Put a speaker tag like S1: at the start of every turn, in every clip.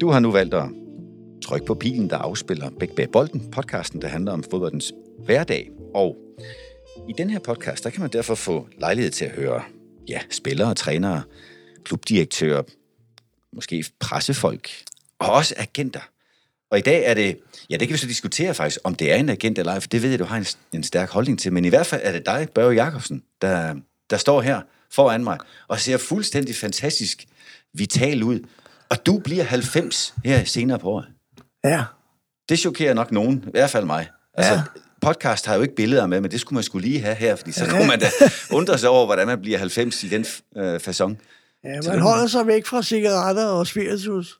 S1: Du har nu valgt at trykke på pilen, der afspiller Bæk Bag Bolden, podcasten, der handler om fodboldens hverdag. Og i den her podcast, der kan man derfor få lejlighed til at høre ja, spillere, trænere, klubdirektører, måske pressefolk, og også agenter. Og i dag er det, ja, det kan vi så diskutere faktisk, om det er en agent eller ej, for det ved jeg, du har en, en stærk holdning til. Men i hvert fald er det dig, Børge Jacobsen, der, der står her foran mig og ser fuldstændig fantastisk vital ud. Og du bliver 90 her senere på året.
S2: Ja.
S1: Det chokerer nok nogen, i hvert fald mig. Altså,
S2: Ja.
S1: podcast har jo ikke billeder med, men det skulle man skulle lige have her, fordi så kunne man da undre sig over, hvordan man bliver 90 i den øh, façon.
S2: ja man holder sig væk fra cigaretter og spiritus.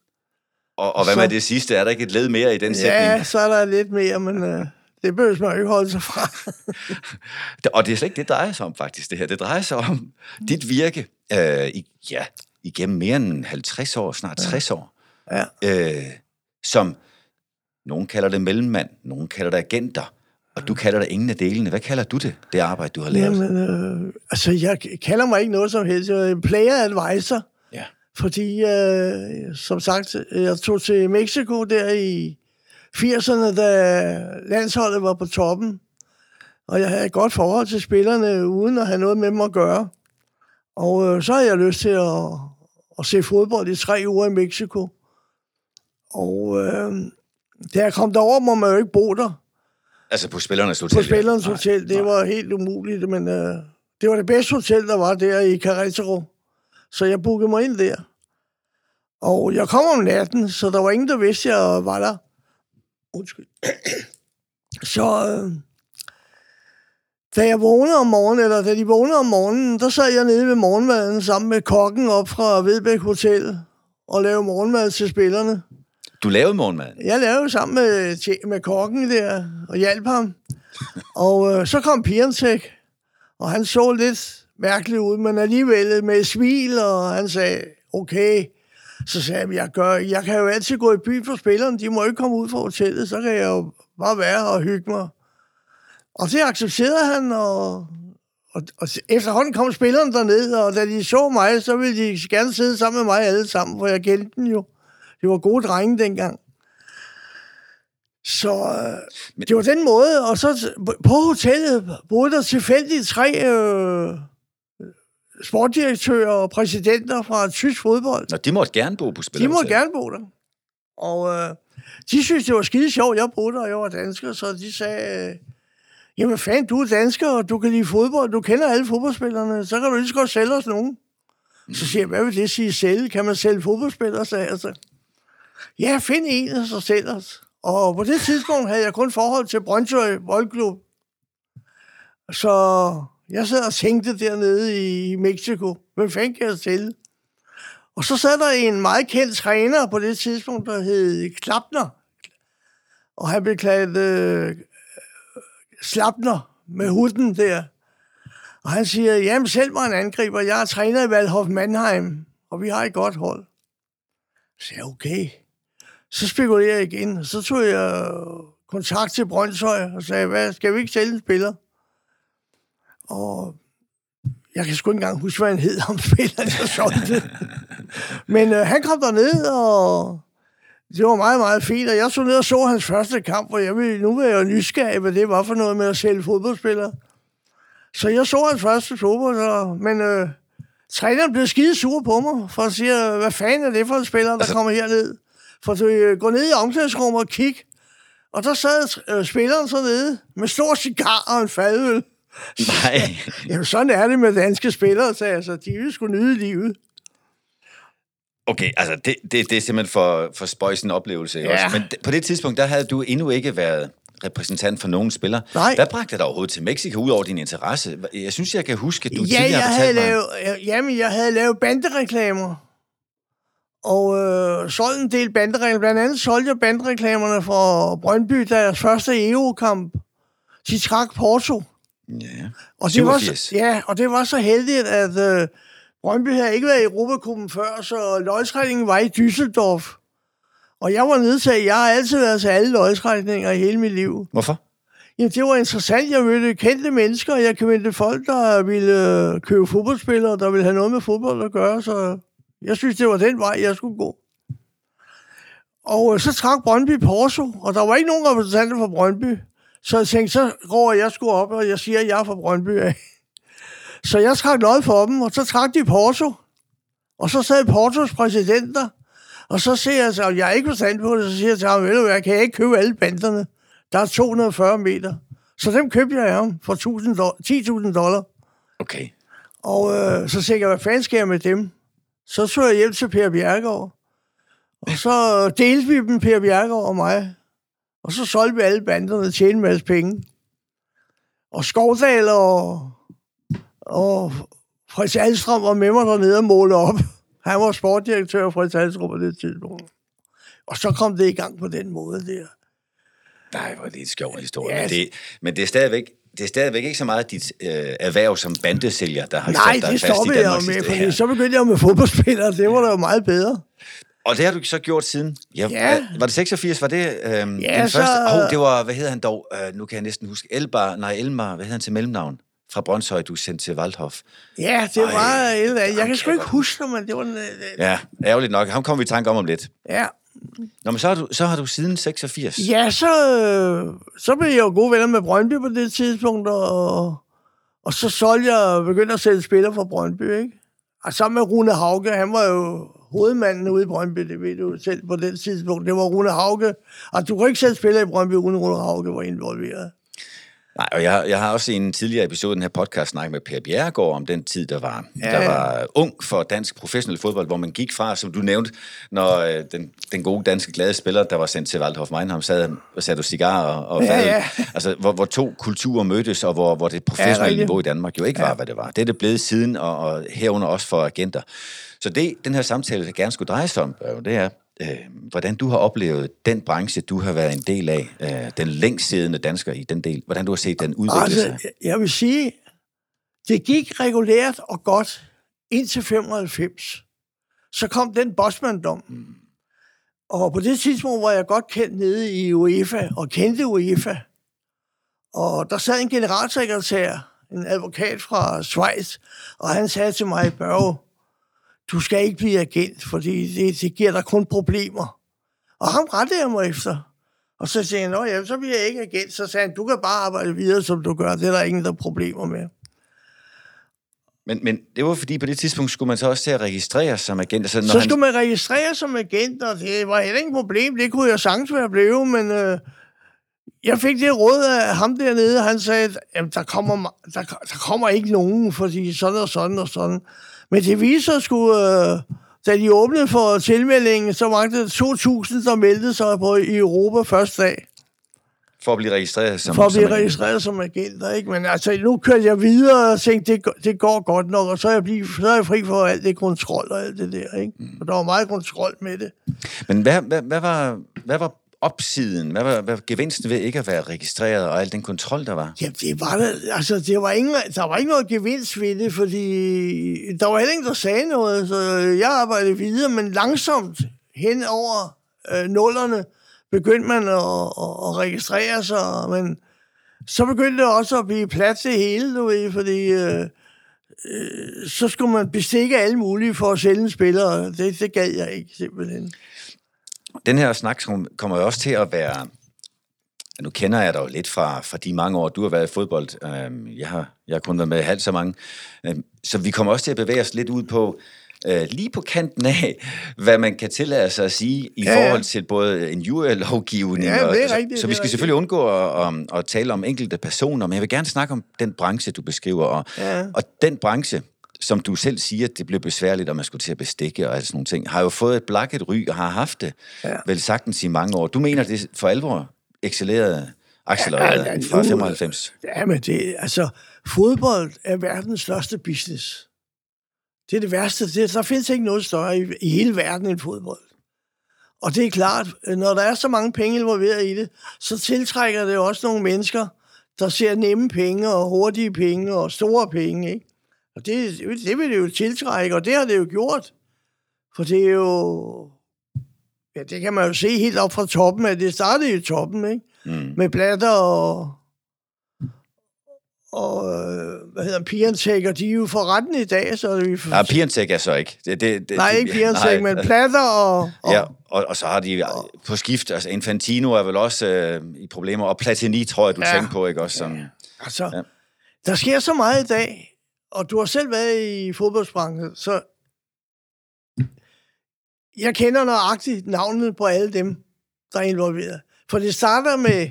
S1: Og, og hvad
S2: Så-
S1: med det sidste? Er der ikke et led mere i den sætning?
S2: Ja, så er der lidt mere, men øh, det behøver man jo ikke holde sig fra.
S1: Og det er slet ikke det, det drejer sig om, faktisk, det her. Det drejer sig om dit virke øh, i, ja, igennem mere end 50 år, snart 60 år,
S2: Ja.
S1: øh, som nogen kalder det mellemmand, nogen kalder det agenter, og du kalder det ingen af delene. Hvad kalder du det, det arbejde, du har lavet?
S2: Jamen, øh, altså, jeg kalder mig ikke noget som helst. Jeg er en player advisor,
S1: Ja.
S2: fordi, øh, som sagt, jeg tog til Mexico der i 80'erne, da landsholdet var på toppen. Og jeg havde et godt forhold til spillerne, uden at have noget med dem at gøre. Og øh, så havde jeg lyst til at, at se fodbold i tre uger i Mexico. Og øh, da jeg kom derover, må man jo ikke bo der
S1: Altså på Spillernes Hotel?
S2: på Spillernes
S1: ja.
S2: Hotel. Det
S1: nej.
S2: var helt umuligt, men øh, det var det bedste hotel, der var der i Querétaro. Så jeg bookede mig ind der. Og jeg kom om natten, så der var ingen, der vidste, at jeg var der. Undskyld. Så øh, da jeg vågnede om morgenen, eller da de vågnede om morgenen, der sad jeg nede ved morgenmaden sammen med kokken op fra Vedbæk Hotel og lavede morgenmad til spillerne.
S1: Du lavede morgenmaden?
S2: Jeg lavede sammen med, med kokken der, og hjalp ham. Og øh, så kom Piantek, og han så lidt mærkelig ud, men alligevel med et smil, og han sagde, okay. Så sagde jeg, jeg, gør, jeg kan jo altid gå i byen for spillerne, de må ikke komme ud fra hotellet, så kan jeg jo bare være og hygge mig. Og det accepterede han, og, og, og efterhånden kom spillerne derned, og da de så mig, så ville de gerne sidde sammen med mig alle sammen, for jeg kendte dem jo. Det var gode drenge dengang. Så øh, det var den måde, og så på hotellet boede der tilfældigt tre øh, sportdirektører og præsidenter fra tysk fodbold.
S1: Nå, de måtte gerne bo på
S2: De
S1: Spillernes
S2: må
S1: Hotel.
S2: gerne bo der. Og øh, de synes, det var skide sjovt, jeg boede der, og jeg var dansker, så de sagde, øh, jamen fanden, du er dansker, og du kan lide fodbold, du kender alle fodboldspillerne, så kan du lige så godt sælge os nogen. Så siger jeg, hvad vil det sige sælge? Kan man sælge fodboldspillere, sagde jeg så. Ja, find en, og så sælg os. Og på det tidspunkt havde jeg kun forhold til Brøndshøj Boldklub. Så jeg sad og tænkte dernede i Mexico, hvem fanden kan jeg sælge? Og så sad der en meget kendt træner på det tidspunkt, der hed Klapner. Og han blev kaldt øh, Slapner med huden der. Og han siger, jamen selv mig en angriber, jeg er træner i Valhof Mannheim, og vi har et godt hold. Så jeg, okay. Så spekulerer jeg igen. Så tog jeg kontakt til Brøndshøj og sagde, hvad, skal vi ikke sælge en spiller? Og jeg kan sgu ikke engang huske, hvad han hed, om spilleren, der solgte. Men øh, han kom derned, og det var meget, meget fint. Og jeg så ned og så hans første kamp, og jeg ville, nu var jeg jo nysgerrig, hvad det var for noget med at sælge fodboldspillere. Så jeg så hans første fodbold, og, men øh, træneren blev skide sur på mig, for at sige, hvad fanden er det for en spiller, der
S1: Altså-
S2: kommer herned? For du øh, gå ned i omklædningsrummet og kig, og der sad øh, spilleren så nede med stor cigar og en fadøl.
S1: Nej.
S2: Jamen, sådan er det med danske spillere, så. De vil sgu nyde livet.
S1: Okay, altså det, det, det er simpelthen for, for spøjs en oplevelse. Ja. Også. Men på det tidspunkt, der havde du endnu ikke været repræsentant for nogen spiller.
S2: Nej.
S1: Hvad bragte dig overhovedet til Mexico, ud over din interesse? Jeg synes, jeg kan huske, at du
S2: ja,
S1: tidligere
S2: jeg havde
S1: mig...
S2: lavet, jeg- jamen, jeg havde lavet bandereklamer. Og øh, solgte en del bandereklamer. Blandt andet solgte jeg bandereklamerne for Brøndby, deres første EU-kamp. De trak Porto.
S1: Ja.
S2: Og det, var
S1: 87.
S2: så, ja, og det var så heldigt, at øh, Brøndby havde ikke været i Europacupen før, så løgstrækningen var i Düsseldorf. Og jeg var nedtaget. Jeg har altid været til alle løgstrækninger i hele mit liv.
S1: Hvorfor?
S2: Jamen, det var interessant. Jeg mødte kendte mennesker, jeg mødte folk, der ville øh, købe fodboldspillere, der ville have noget med fodbold at gøre, så jeg synes, det var den vej, jeg skulle gå. Og øh, så trak Brøndby Porso, og der var ikke nogen repræsentanter fra Brøndby. Så jeg tænkte, så går jeg sgu op, og jeg siger, at jeg er fra Brøndby af. Så jeg trak noget for dem, og så trak de Porto. Og så sad Portos præsidenter, og så siger jeg, at jeg er ikke forstand på det, så siger jeg til ham, ved du hvad, kan jeg ikke købe alle banderne? Der er 240 meter. Så dem købte jeg af ham for 10.000 dollar.
S1: Okay.
S2: Og øh, så tænkte jeg, hvad fanden skal jeg med dem? Så så jeg hjem til Per Bjergaard. Og så delte vi dem, Per Bjergaard og mig. Og så solgte vi alle banderne og tjente en masse penge. Og Skovdal og, og Fritz Alstrøm var med mig dernede og måle op. Han var sportdirektør for Fritz Alstrøm på det tidspunkt. Og så kom det i gang på den måde der.
S1: Nej, hvor er det en sjov historie. Ja. Men, det, men det er stadigvæk det er stadigvæk ikke så meget dit øh, erhverv som bandesælger, der har
S2: Nej,
S1: sat dig
S2: det
S1: fast i Danmarks
S2: jo med, fordi så begyndte jeg med fodboldspillere. Det var da jo meget bedre.
S1: Og det har du så gjort siden. Ja,
S2: Ja.
S1: Var det 86? Var det øhm,
S2: Ja,
S1: den
S2: så-
S1: første? Oh, det var, hvad hedder han dog? Øh, nu kan jeg næsten huske. Elbar, nej, Elmar, hvad hedder han til mellemnavn? Fra Brøndshøj, du sendte til Waldhof.
S2: Ja, det
S1: Ej,
S2: var et eller andet. Jeg kan sgu ikke huske det, men det var... En, øh,
S1: Ja, ærgerligt nok. Ham kommer vi i tanke om om lidt.
S2: ja.
S1: Nå, men så har du, så har du siden 86.
S2: Ja, så, øh, så blev jeg jo gode venner med Brøndby på det tidspunkt, og, og så solgte jeg og begyndte at sælge spillere fra Brøndby, ikke? Og sammen med Rune Hauge, han var jo hovedmanden ude i Brøndby, det ved du selv på det tidspunkt. Det var Rune Hauge. Og du kunne ikke selv spille i Brøndby, uden Rune Hauge var involveret.
S1: Nej, og jeg, har- jeg har også i en tidligere episode af den her podcast snakket med Per Bjerregaard om den tid, der var, ja.
S2: Ja.
S1: der var ung for dansk professionel fodbold, hvor man gik fra, som du nævnte, når øh, den, den gode danske glade spiller, der var sendt til Waldhof Meinheim, sad og satte cigar og, og
S2: Ja, ja.
S1: Altså, hvor, hvor to kulturer mødtes, og hvor, hvor det professionelle
S2: rigtigt.
S1: niveau i Danmark jo ikke var, hvad det var. Det er det blevet siden, og, og herunder også for agenter. Så det, den her samtale gerne skulle dreje sig om, det er, øh, hvordan du har oplevet den branche, du har været en del af, øh, den længst siddende dansker i den del, hvordan du har set den udvikle sig.
S2: Altså, jeg vil sige, det gik regulært og godt indtil 95. Så kom den Bosman-dom. Og på det tidspunkt var jeg godt kendt nede i UEFA, og kendte UEFA. Og der sad en generalsekretær, en advokat fra Schweiz, og han sagde til mig, Børge, du skal ikke blive agent, fordi det, det giver dig kun problemer. Og ham rettede jeg mig efter. Og så sagde han, Nå, ja, så bliver jeg ikke agent. Så sagde han, du kan bare arbejde videre, som du gør. Det er der ingen, der er problemer med.
S1: Men, men det var fordi, på det tidspunkt skulle man så også til at registrere som agent. Altså, når
S2: Så
S1: han,
S2: skulle man registrere som agent, og det var heller ikke et problem. Det kunne jeg sagtens være blevet, men øh, jeg fik det råd af ham dernede, han sagde, at der kommer, der, der kommer ikke nogen, fordi sådan og sådan og sådan. Men det viser sgu, øh, da de åbnede for tilmeldingen, så var det 2.000, der meldte sig på i Europa første dag.
S1: For at blive registreret som
S2: for at
S1: som
S2: blive
S1: agent.
S2: registreret som agenter, ikke? Men altså, nu kørte jeg videre og tænkte, det, går- det går godt nok, og så er, jeg blive, så er jeg fri for alt det kontrol og alt det der, ikke?
S1: Mm.
S2: Og der var meget kontrol med det.
S1: Men hvad, hvad, hvad, var, hvad var opsiden? Hvad var, hvad var gevinsten ved ikke at være registreret og al den kontrol, der var?
S2: Ja, det var der, altså, det var ingen, der var ikke noget gevinst ved det, fordi der var heller ingen, der sagde noget, så jeg arbejdede videre, men langsomt hen over øh, nullerne begyndte man at, at, at registrere sig, men så begyndte det også at blive plads til hele, du ved, fordi øh, øh, så skulle man bestikke alle mulige for at sælge en spiller, og det, det gad jeg ikke simpelthen.
S1: Den her snak kommer jo også til at være... Nu kender jeg dig jo lidt fra, fra de mange år, du har været i fodbold. Øhm, Jeg har, jeg har kun været med halvt så mange. Øhm, Så vi kommer også til at bevæge os lidt ud på, øh, lige på kanten af, hvad man kan tillade sig at sige i
S2: Ja, ja.
S1: forhold til både en jurylovgivning.
S2: Ja, det er
S1: så- Så vi skal selvfølgelig undgå at, at, at tale om enkelte personer, men jeg vil gerne snakke om den branche, du beskriver. Og,
S2: Ja.
S1: og den branche, som du selv siger, det blev besværligt, og man skulle til at bestikke og alt sådan nogle ting, har jo fået et blakket ry og har haft det
S2: Ja.
S1: vel sagtens i mange år. Du mener, det for alvor excellerede accelererede
S2: Ja, ja,
S1: fra
S2: nu-
S1: 95?
S2: Ja, men det, altså, fodbold er verdens største business. Det er det værste. Det, der findes ikke noget større i, i hele verden end fodbold. Og det er klart, når der er så mange penge involveret i det, så tiltrækker det også nogle mennesker, der ser nemme penge og hurtige penge og store penge. Ikke? Og det, det vil det jo tiltrække, og det har det jo gjort. For det er jo... Ja, det kan man jo se helt op fra toppen af. Det startede jo i toppen, ikke?
S1: Mm.
S2: med blatter og, og hvad hedder Piantek, og de er jo for retten i dag, så vi...
S1: Nej, Piantek er så ikke. Det, det, det,
S2: Nej, ikke Piantek, men Platter og... og
S1: ja, og, og så har de på skift, altså Infantino er vel også øh, i problemer, og Platini tror jeg, du ja. tænker på, ikke også? Som, ja.
S2: Altså, ja. der sker så meget i dag, og du har selv været i fodboldsbranchen, så jeg kender nøjagtigt navnet på alle dem, der er involveret. For det starter med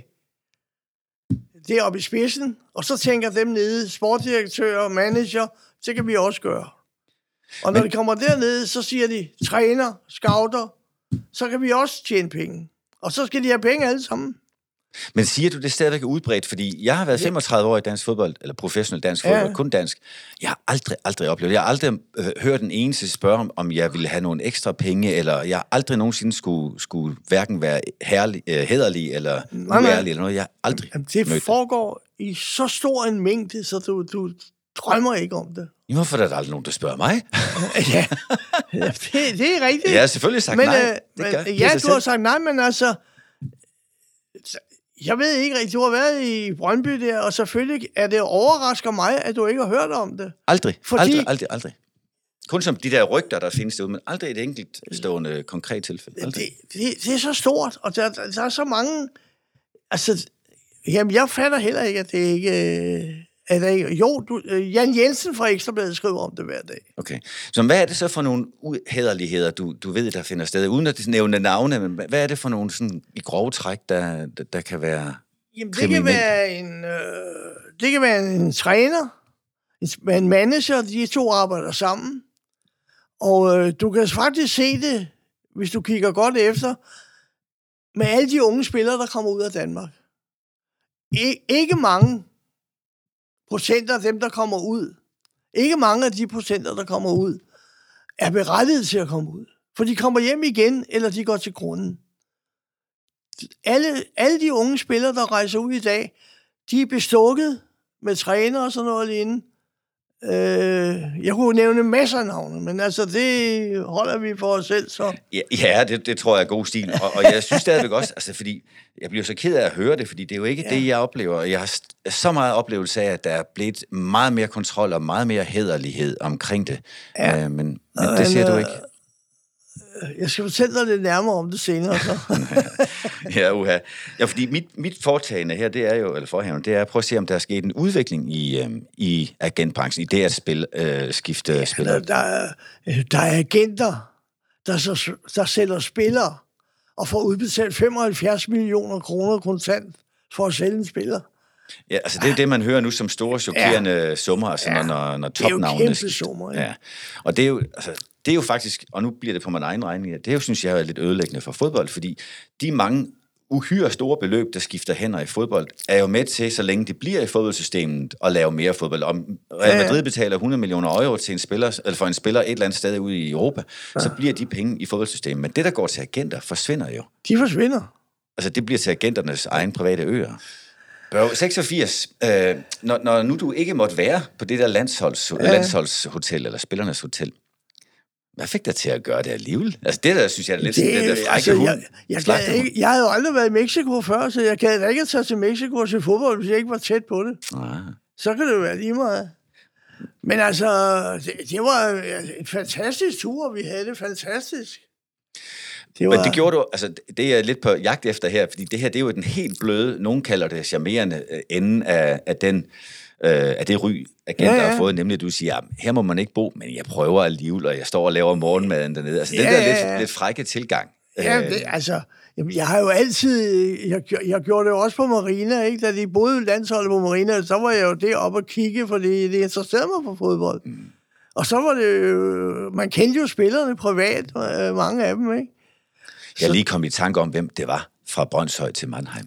S2: det oppe i spidsen, og så tænker dem nede, sportsdirektør, manager, det kan vi også gøre. Og når Men... de kommer dernede, så siger de, træner, scouter, så kan vi også tjene penge. Og så skal de have penge alle sammen.
S1: Men siger du, det stadigvæk er udbredt? Fordi jeg har været 35 år i dansk fodbold, eller professionel dansk fodbold, ja. kun dansk. Jeg har aldrig, aldrig oplevet Jeg har aldrig øh, hørt den eneste spørge, om jeg ville have nogle ekstra penge, eller jeg har aldrig nogensinde skulle, skulle hverken være herlig, øh, hederlig eller uærlig, eller noget. Jeg har aldrig
S2: Jamen, Det mødt foregår det. i så stor en mængde, så du, du drømmer ikke om det.
S1: Jo, hvorfor er der aldrig nogen, der spørger mig?
S2: ja, det, det er rigtigt.
S1: Jeg har selvfølgelig sagt men, nej. Øh,
S2: det gør, ja, du selv. har sagt nej, men altså jeg ved ikke rigtigt, du har været i Brøndby der, og selvfølgelig er det overrasker mig, at du ikke har hørt om det.
S1: Aldrig, Fordi... aldrig, aldrig, aldrig. Kun som de der rygter, der findes derude, men aldrig et enkelt stående konkret tilfælde.
S2: Det, det, det er så stort, og der, der er så mange... Altså, jamen, jeg fatter heller ikke, at det ikke er ikke? Jo, du, øh, Jan Jensen fra Ekstrabladet skriver om det hver dag.
S1: Okay. Så hvad er det så for nogle uhederligheder, du, du ved, der finder sted? Uden at nævne navne, men hvad er det for nogle sådan, i grove træk, der, der, der kan være
S2: Jamen, det kan være en, øh, det kan være en træner, en, en manager, de to arbejder sammen. Og øh, du kan faktisk se det, hvis du kigger godt efter, med alle de unge spillere, der kommer ud af Danmark. I, ikke mange procenter af dem, der kommer ud, ikke mange af de procenter, der kommer ud, er berettiget til at komme ud. For de kommer hjem igen, eller de går til grunden. Alle, alle de unge spillere, der rejser ud i dag, de er bestukket med træner og sådan noget lignende. Øh, jeg kunne nævne masser af navne, men altså, det holder vi for os selv, så.
S1: Ja, ja det, det tror jeg er god stil, og, og jeg synes stadigvæk også, altså, fordi jeg bliver så ked af at høre det, fordi det er jo ikke ja. det, jeg oplever. Jeg har så meget oplevelse af, at der er blevet meget mere kontrol og meget mere hederlighed omkring det, ja. øh, men, men det siger du ikke.
S2: Jeg skal fortælle dig lidt nærmere om det senere. Så.
S1: ja, uha. Ja, fordi mit, mit foretagende her, det er jo, eller forhævende, det er at prøve at se, om der er sket en udvikling i, øh, i agentbranchen, i det at spil, øh, skifte ja, spillere.
S2: Der, der, der er agenter, der, så, der sælger spillere og får udbetalt 75 millioner kroner kontant for at sælge en spiller.
S1: Ja, altså det er det, man hører nu som store, chokerende ja. summer, altså ja. når, når topnavnene...
S2: Det er jo kæmpe summer, ja. ja.
S1: Og det er jo, altså, det er jo faktisk, og nu bliver det på min egen regning, det er jo, synes jeg, er lidt ødelæggende for fodbold, fordi de mange uhyre store beløb, der skifter hænder i fodbold, er jo med til, så længe det bliver i fodboldsystemet, at lave mere fodbold. Om Real Madrid betaler 100 millioner euro til en spiller, eller for en spiller et eller andet sted ude i Europa, ja. så bliver de penge i fodboldsystemet. Men det, der går til agenter, forsvinder jo.
S2: De forsvinder.
S1: Altså, det bliver til agenternes egen private øer. Bør 86. Øh, når, når nu du ikke måtte være på det der landsholds, ja. landsholdshotel, eller spillernes hotel, hvad fik dig til at gøre det alligevel? Altså det der, synes jeg er lidt det, sådan, det der frække altså, hund.
S2: Jeg, jeg, jeg, ikke, jeg havde jo aldrig været i Mexico før, så jeg kan ikke tage til Mexico og se fodbold, hvis jeg ikke var tæt på det. Ah. Så kan det jo være lige meget. Men altså, det, det var en fantastisk tur, vi havde det fantastisk.
S1: Det var... Men det gjorde du, altså det er jeg lidt på jagt efter her, fordi det her, det er jo den helt bløde, nogen kalder det charmerende øh, ende af, af den øh, af det ry, agenter ja, ja. har fået, nemlig at du siger, her må man ikke bo, men jeg prøver alligevel, og jeg står og laver morgenmaden dernede. Altså, ja, den der ja, ja. lidt, lidt frække tilgang.
S2: Ja, øh, det, altså, jeg har jo altid, jeg, jeg gjorde det også på Marina, ikke? da de boede landsholdet på Marina, så var jeg jo deroppe og kigge, fordi det interesserede mig for fodbold. Mm. Og så var det jo, man kendte jo spillerne privat, øh, mange af dem, ikke?
S1: Jeg lige kom i tanke om, hvem det var fra Brøndshøj til Mannheim.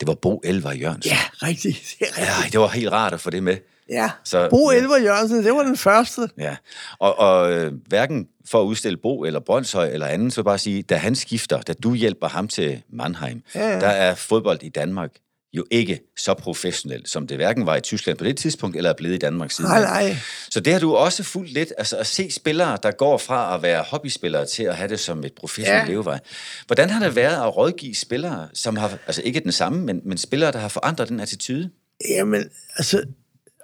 S1: Det var Bo Elver Jørgensen.
S2: Ja, rigtigt. Det rigtigt.
S1: Ja, det var helt rart at få det med.
S2: Ja, så, Bo Elver Jørgensen, det var den første.
S1: Ja, og, og øh, hverken for at udstille Bo eller Brøndshøj eller anden, så bare sige, da han skifter, da du hjælper ham til Mannheim, ja, ja. der er fodbold i Danmark jo ikke så professionelt, som det hverken var i Tyskland på det tidspunkt, eller er blevet i Danmark siden.
S2: Nej, nej.
S1: Så det har du også fuldt lidt, altså at se spillere, der går fra at være hobbyspillere til at have det som et professionelt ja. levevej. Hvordan har det været at rådgive spillere, som har, altså ikke den samme, men, men spillere, der har forandret den attitude?
S2: Jamen, altså,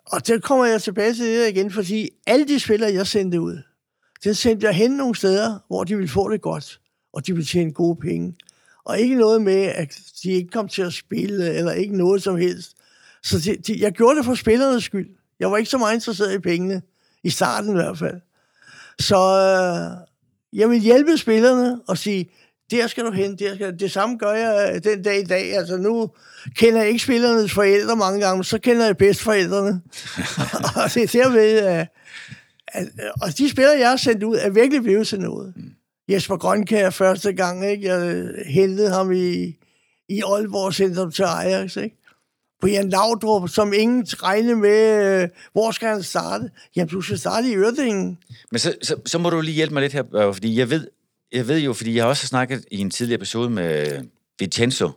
S2: Og der kommer jeg tilbage til det igen, fordi alle de spillere, jeg sendte ud, den sendte jeg hen nogle steder, hvor de ville få det godt, og de ville tjene gode penge. Og ikke noget med, at de ikke kom til at spille, eller ikke noget som helst. Så de, de, jeg gjorde det for spillernes skyld. Jeg var ikke så meget interesseret i pengene, i starten i hvert fald. Så øh, jeg vil hjælpe spillerne og sige, der skal du hen, der skal Det samme gør jeg øh, den dag i dag. Altså nu kender jeg ikke spillernes forældre mange gange, så kender jeg bedst forældrene. og det er derved, øh, at, at, og de spillere, jeg har sendt ud, er virkelig blevet til noget. Mm. Jesper Grønkær første gang, ikke? jeg hentede ham i, i Aalborg Centrum til Ajax. Ikke? Brian Laudrup, som ingen regnede med, øh, hvor skal han starte? Jamen, du skal starte i Ørdingen.
S1: Men så, så, så må du lige hjælpe mig lidt her, fordi jeg ved, jeg ved jo, fordi jeg har også snakket i en tidligere episode med Vincenzo,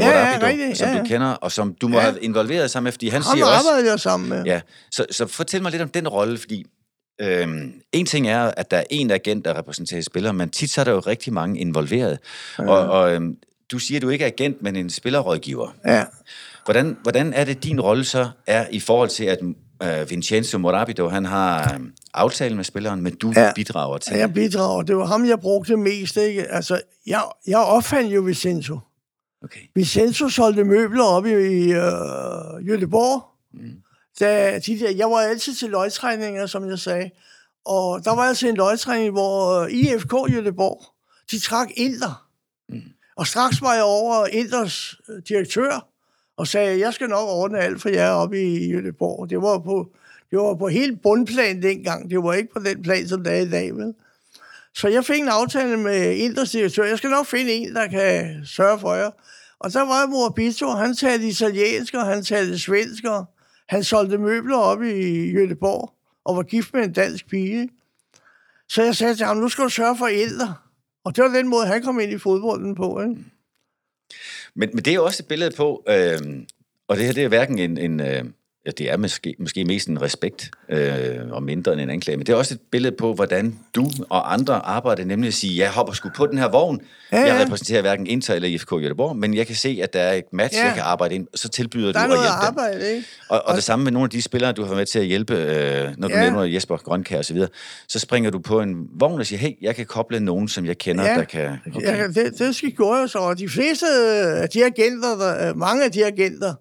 S2: Ja, ja, rigtigt,
S1: som
S2: ja.
S1: du kender, og som du må
S2: Ja.
S1: have involveret sammen med, fordi han
S2: Ham
S1: siger også...
S2: arbejdede jeg sammen med.
S1: Ja, så, så fortæl mig lidt om den rolle, fordi øhm, en ting er, at der er en agent, der repræsenterer spillere, men tit så er der jo rigtig mange involveret. Ja. Og, og øhm, du siger, at du ikke er agent, men en spillerrådgiver.
S2: ja.
S1: Hvordan, hvordan er det, din rolle så er i forhold til, at øh, Vincenzo Morabido, han har øh, aftalen med spilleren, men du ja. Bidrager til
S2: Ja, jeg bidrager. Det var ham, jeg brugte mest. Ikke? Altså, jeg, jeg opfandt jo Vincenzo.
S1: Okay.
S2: Vincenzo solgte møbler op i, i øh, Göteborg. Mm. Da de der, jeg var altid til løgtræninger, som jeg sagde. Og der var altså en løgtræning, hvor øh, IFK Göteborg, de trak Inter. Mm. Og straks var jeg over Inters øh, direktør og sagde, jeg skal nok ordne alt for jer oppe i Göteborg. Det var på, det var på helt bundplan dengang. Det var ikke på den plan, som det er i dag. Vel? Så jeg fik en aftale med Inters direktør. Jeg skal nok finde en, der kan sørge for jer. Og der var Morabito, han talte italiensk, og han talte svensk, og han solgte møbler op i Jødeborg og var gift med en dansk pige. Så jeg sagde til ham, nu skal du sørge for ældre. Og det var den måde, han kom ind i fodbolden på. Ikke?
S1: Men, men det er jo også et billede på, øh, og det her det er hverken en, en øh, ja, det er måske, måske mest en respekt, øh, og mindre end en anklage, men det er også et billede på, hvordan du og andre arbejder, nemlig at sige, jeg hopper sgu på den her vogn.
S2: Ja,
S1: Jeg
S2: ja.
S1: repræsenterer hverken Inter eller IFK Göteborg, men jeg kan se, at der er et match,
S2: Ja.
S1: jeg kan arbejde ind, så tilbyder
S2: Der
S1: du at hjælpe dem.
S2: arbejde, ikke?
S1: Og, og det samme med nogle af de spillere, du har været med til at hjælpe, øh, når du
S2: Ja.
S1: nævner Jesper Grønkær og så videre, så springer du på en vogn og siger, hey, jeg kan koble nogen, som jeg kender,
S2: Ja.
S1: der kan...
S2: Okay. Ja, det, det skal gøre jeg så. Og de fleste af de agenter, der, mange af de agenter,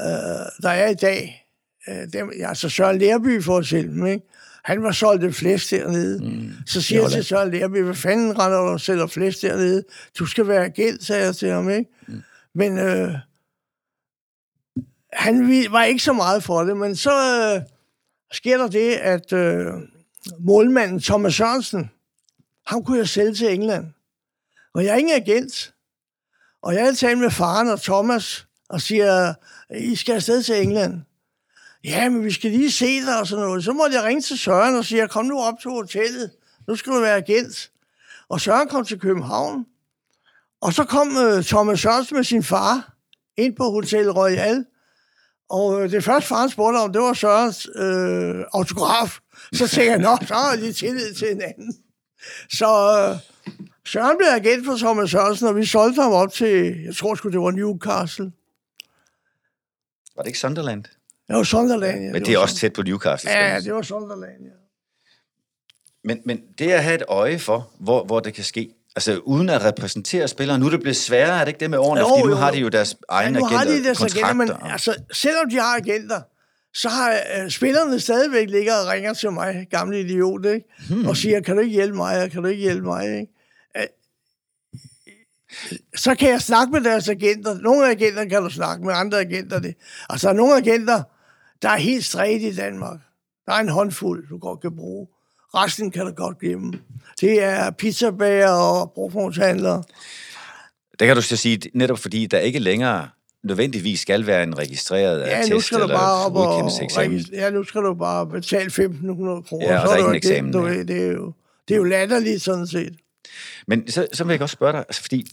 S2: øh, der er i dag, øh, dem, altså Søren Lerby for eksempel, ikke? han var solgt det flest dernede. Mm. Så siger jeg til Søren Lerby, hvad fanden render du og sælger flest dernede? Du skal være agent, sagde jeg til ham. Ikke? Mm. Men øh, han var ikke så meget for det, men så øh, sker der det, at øh, målmanden Thomas Sørensen, ham kunne jeg sælge til England. Og jeg er ingen agent. Og jeg havde talt med faren og Thomas, og siger, i skal afsted til England. Ja, men vi skal lige se dig og sådan noget. Så måtte jeg ringe til Søren og sige, kom nu op til hotellet. Nu skal du være agent. Og Søren kom til København. Og så kom uh, Thomas Sørensen med sin far ind på Hotel Royal. Og øh, det første faren spurgte om, det var Sørens øh, autograf. Så tænkte jeg, nå, så har de tillid til hinanden. Så øh, Søren blev agent for Thomas Sørensen, og vi solgte ham op til, jeg tror sgu, det var Newcastle.
S1: Var det ikke Sunderland?
S2: Det var Sunderland, ja.
S1: Men det er også tæt på Newcastle.
S2: Ja, ja, det var Sunderland, ja.
S1: Men, men det at have et øje for, hvor, hvor det kan ske, altså uden at repræsentere spillere, nu er det blevet sværere, er det ikke det med årene?
S2: Jo,
S1: fordi nu
S2: jo.
S1: har de jo deres egne
S2: Ja, nu har
S1: agenter,
S2: de deres agenter, men altså, selvom de har agenter, så har øh, spillerne stadigvæk ligger og ringer til mig, gamle idiot, ikke? Hmm. og siger, kan du ikke hjælpe mig, kan du ikke hjælpe mig? Ikke? Så kan jeg snakke med deres agenter. Nogle agenter kan du snakke med, andre agenter det. Altså, der er nogle agenter, der er helt stræt i Danmark. Der er en håndfuld, du godt kan bruge. Resten kan du godt glemme. Det er pizzabager og brugformshandlere.
S1: Det kan du så sige, netop fordi der ikke længere nødvendigvis skal være en registreret
S2: Ja, nu skal du
S1: eller
S2: bare op og Ja, nu skal du bare betale 1.500 kroner.
S1: Ja, og
S2: så
S1: der er
S2: du
S1: ikke en eksamen,
S2: du ved, det, er jo, det er jo latterligt sådan set.
S1: Men så, så vil jeg godt spørge dig, altså fordi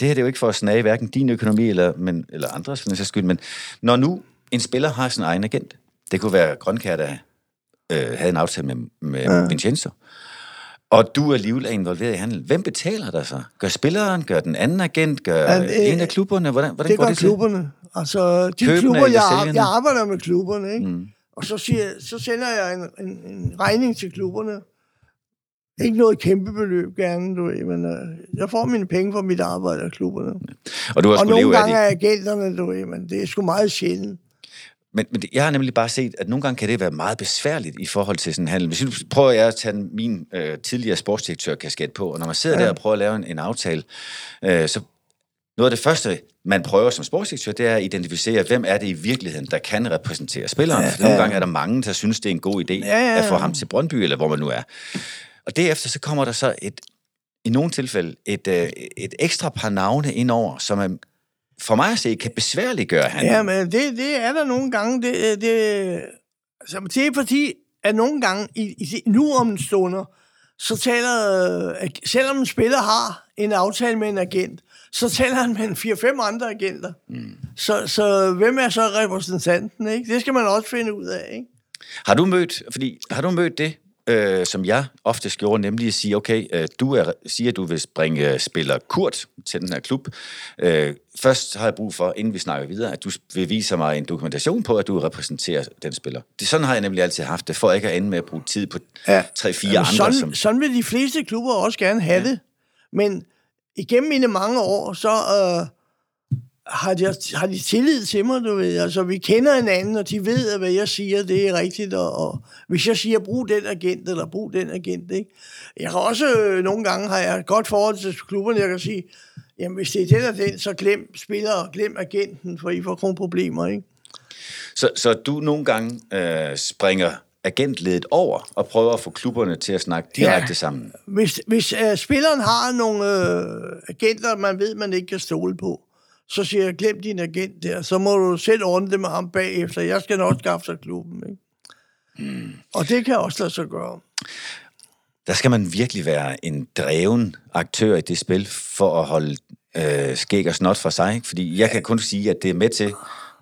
S1: det her det er jo ikke for at snage hverken din økonomi eller, men, eller andres for den sags skyld, men når nu en spiller har sin egen agent, det kunne være Grønkær, der øh, havde en aftale med, med ja. Vincenzo, Og du er alligevel involveret i handel. Hvem betaler dig så? Gør spilleren? Gør den anden agent? Gør
S2: Ja, det-
S1: en af klubberne? Hvordan, hvordan
S2: det
S1: går
S2: gør
S1: det til?
S2: klubberne. Altså, de
S1: Købende
S2: klubber, jeg,
S1: sælgende?
S2: jeg arbejder med klubberne, ikke? Mm. Og så, siger, så sender jeg en, en, en regning til klubberne. Ikke noget kæmpe beløb gerne, du ved, men øh, jeg får mine penge for mit arbejde af klubberne.
S1: Og du har
S2: Og nogle gange er agenterne, du ved, men det er sgu meget sjældent.
S1: Men, men jeg har nemlig bare set, at nogle gange kan det være meget besværligt i forhold til sådan en handel. Hvis nu prøver jeg at tage min øh, tidligere sportsdirektør-kasket på, og når man sidder ja. der og prøver at lave en, en aftale, øh, så noget af det første, man prøver som sportsdirektør, det er at identificere, hvem er det i virkeligheden, der kan repræsentere spilleren. Ja, For nogle gange er der mange, der synes, det er en god idé
S2: Ja, ja,
S1: at få
S2: ja.
S1: ham til Brøndby, eller hvor man nu er. Og derefter så kommer der så et, i nogle tilfælde et, øh, et ekstra par navne indover, som er, for mig at se kan besværliggøre handlen.
S2: Ja, men det, det er der nogle gange. Det, det, altså, det er fordi, at nogle gange i, i nu om stunder, så taler, øh, selvom en spiller har en aftale med en agent, så taler han med en 4-5 andre agenter. Mm. Så, så hvem er så repræsentanten? Ikke? Det skal man også finde ud af. Ikke?
S1: Har du mødt, fordi, har du mødt det, øh, som jeg ofte gjorde, nemlig at sige, okay, øh, du er, siger, at du vil bringe øh, spiller Kurt til den her klub. Øh, først har jeg brug for, inden vi snakker videre, at du vil vise mig en dokumentation på, at du repræsenterer den spiller. Det, sådan har jeg nemlig altid haft det, for ikke at ende med at bruge tid på
S2: Ja.
S1: tre-fire
S2: Jamen,
S1: andre.
S2: sådan,
S1: som,
S2: sådan vil de fleste klubber også gerne have ja. det. Men igennem mine mange år, så øh, har, de, har de tillid til mig, du ved. Altså, vi kender hinanden, og de ved, at hvad jeg siger, det er rigtigt. Og, og hvis jeg siger, brug den agent, eller brug den agent, ikke? Jeg kan også, øh, nogle gange har jeg et godt forhold til klubberne, jeg kan sige, jamen hvis det er den og den, så glem spiller og glem agenten, for I får kun problemer, ikke?
S1: så, så du nogle gange øh, springer agentledet over og prøver at få klubberne til at snakke direkte
S2: Ja.
S1: sammen.
S2: Hvis, hvis uh, spilleren har nogle øh, agenter, man ved, man ikke kan stole på, så siger jeg, glem din agent der, så må du selv ordne det med ham bagefter. Jeg skal nok skaffe sig klubben. Ikke? Mm. Og det kan også lade sig gøre.
S1: Der skal man virkelig være en dreven aktør i det spil, for at holde øh, skæg og snot for sig. Ikke? Fordi jeg kan kun sige, at det er med til,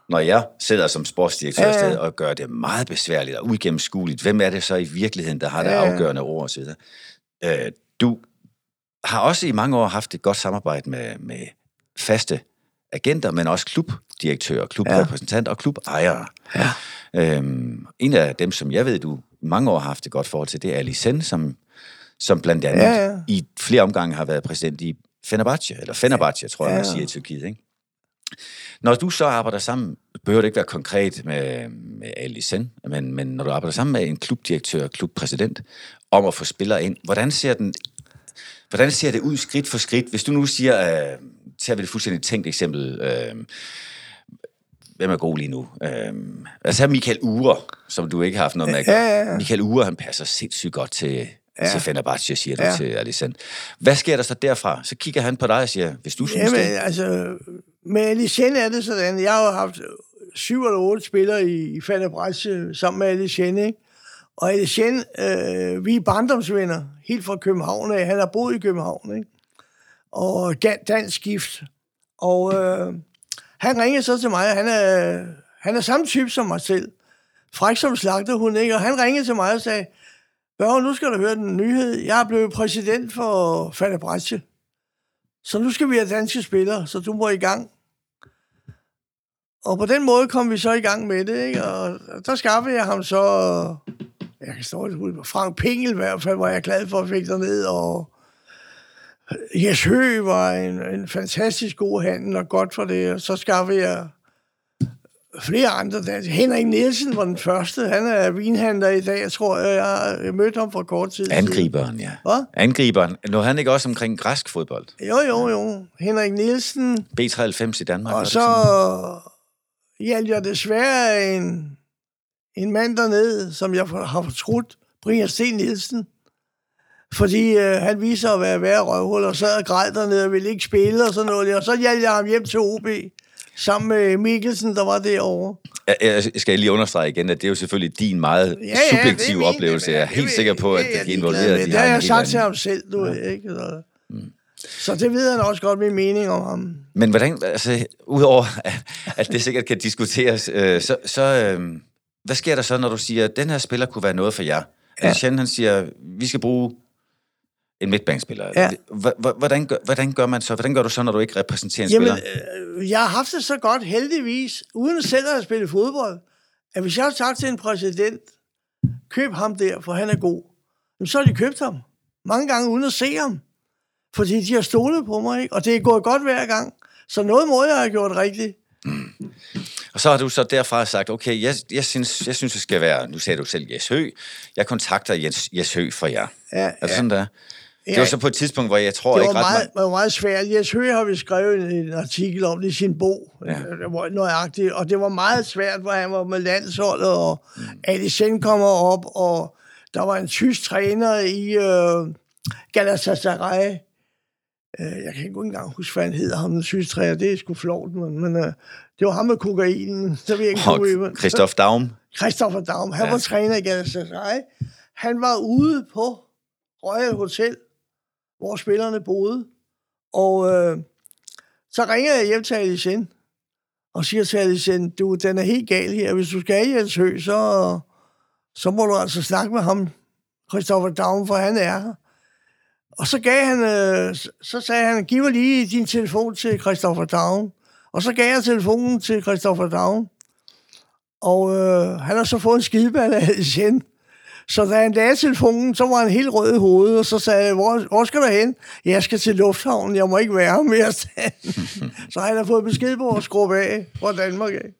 S1: når jeg sidder som sportsdirektør
S2: Ja, ja.
S1: og gør det meget besværligt og uigennemskueligt. Hvem er det så i virkeligheden, der har det
S2: ja.
S1: afgørende ord osv.? Øh, du har også i mange år haft et godt samarbejde med, med faste agenter, men også klubdirektører, klubrepræsentanter og klubejere.
S2: Ja.
S1: Øhm, en af dem, som jeg ved, du mange år har haft et godt forhold til, det er Ali Sen, som, som blandt andet
S2: Ja, ja.
S1: i flere omgange har været præsident i Fenerbahce, eller Fenerbahce, tror jeg,
S2: Ja,
S1: man
S2: ja.
S1: siger i Tyrkiet. Ikke? Når du så arbejder sammen, behøver det ikke være konkret med, med Ali Sen, men, men når du arbejder sammen med en klubdirektør, klubpræsident, om at få spillere ind, hvordan ser den Hvordan ser det ud skridt for skridt? Hvis du nu siger, øh, tager vi et fuldstændig tænkt eksempel, øh, hvem er god lige nu? Øh, altså Michael Ure, som du ikke har haft noget med.
S2: Ja, ja, ja.
S1: Michael Ure, han passer sindssygt godt til, ja. til Fenerbahce, siger du Ja. til Alisand. Hvad sker der så derfra? Så kigger han på dig og siger, hvis du synes
S2: Jamen,
S1: det...
S2: altså, med Alicien er det sådan, jeg har jo haft syv eller otte spillere i, i Fenerbahce sammen med Alicien, ikke? Og Alicien, øh, vi er barndomsvenner, helt fra København af. Han har boet i København, ikke? Og ga- dansk gift. Og øh, han ringede så til mig, og han er, han er samme type som mig selv. Fræk som slagterhund, ikke? Og han ringede til mig og sagde, Børge, nu skal du høre den nyhed. Jeg er blevet præsident for Fenerbahce. Så nu skal vi have danske spillere, så du må i gang. Og på den måde kom vi så i gang med det, ikke? Og der skaffede jeg ham så... Jeg kan stå det ud. Frank Pingel i hvert fald, var jeg glad for at fik derned, og Jes Høgh var en, en fantastisk god handel, og godt for det. Og så skaffede jeg flere andre danske. Henrik Nielsen var den første. Han er vinhandler i dag, jeg tror, jeg, jeg, jeg mødte ham for kort tid.
S1: Angriberen, ja.
S2: Hvad?
S1: Angriberen. Nu han ikke også omkring græsk fodbold?
S2: Jo, jo, jo. Henrik Nielsen,
S1: B93 i Danmark.
S2: Og så hjalp jeg desværre en, en mand dernede, som jeg har fortrudt, Brian Sten Nielsen. Fordi øh, han viser at være værre røvhul, og sad og græd dernede og ville ikke spille og sådan noget. Og så hjalp jeg ham hjem til OB, sammen med Mikkelsen, der var derovre.
S1: Jeg, jeg skal lige understrege igen, at det er jo selvfølgelig din meget
S2: Ja, ja,
S1: subjektive oplevelse. Jeg er helt sikker på, at
S2: det er
S1: de
S2: Det har jeg sagt til ham selv, du ja. ikke? Så, så det ved han også godt min mening om ham.
S1: Men hvordan, altså, udover at, at det sikkert kan diskuteres, øh, så, så øh, hvad sker der så, når du siger, at den her spiller kunne være noget for jer? Ja. Altså, han siger, vi skal bruge En midtbanespiller.
S2: Ja.
S1: Hvordan, gør, hvordan gør man så? Hvordan gør du så, når du ikke repræsenterer en
S2: Jamen,
S1: spiller?
S2: øh, jeg har haft det så godt, heldigvis, uden selv at have spillet fodbold, at hvis jeg har sagt til en præsident, køb ham der, for han er god, så har de købt ham. Mange gange uden at se ham. Fordi de har stolet på mig, ikke? og det er gået godt hver gang. Så noget må jeg have gjort rigtigt.
S1: Og så har du så derfra sagt, okay, jeg, jeg, synes, jeg synes, det skal være, nu sagde du selv Jes Hø, jeg kontakter Jes, Jes Hø for jer.
S2: Ja,
S1: Er det
S2: ja.
S1: sådan, der? Det
S2: Ja.
S1: var så på et tidspunkt, hvor jeg tror
S2: Det
S1: ikke ret
S2: meget,
S1: meget...
S2: var meget svært. Jes Høgh har vi skrevet en, artikel om det i sin bog,
S1: Ja.
S2: det var nøjagtigt, og det var meget svært, hvor han var med landsholdet, og mm. Addison kommer op, og der var en tysk træner i øh, Galatasaray. Øh, jeg kan ikke engang huske, hvad han hedder, ham den tysk træner, det er sgu flot, men, men øh, det var ham med kokainen, så jeg ikke kunne
S1: Christoph Daum.
S2: Christopher Daum, han
S1: Ja.
S2: var træner i Galatasaray. Han var ude på Royal Hotel, hvor spillerne boede. Og øh, så ringer jeg hjem til Alicen og siger til Alicen, du, den er helt gal her. Hvis du skal Jens Høgh, så, så må du altså snakke med ham, Christopher Daum, for han er her. Og så gav han, øh, så- sagde han, giv mig lige din telefon til Christopher Daum. Og så gav jeg telefonen til Christopher Daum. Og øh, han har så fået en skideball af igen. Så da han lagde telefonen, så var han helt rød i hovedet, og så sagde jeg, hvor, hvor skal du hen? Jeg skal til lufthavnen, jeg må ikke være her mere. så han har fået besked på at skrue af fra Danmark af.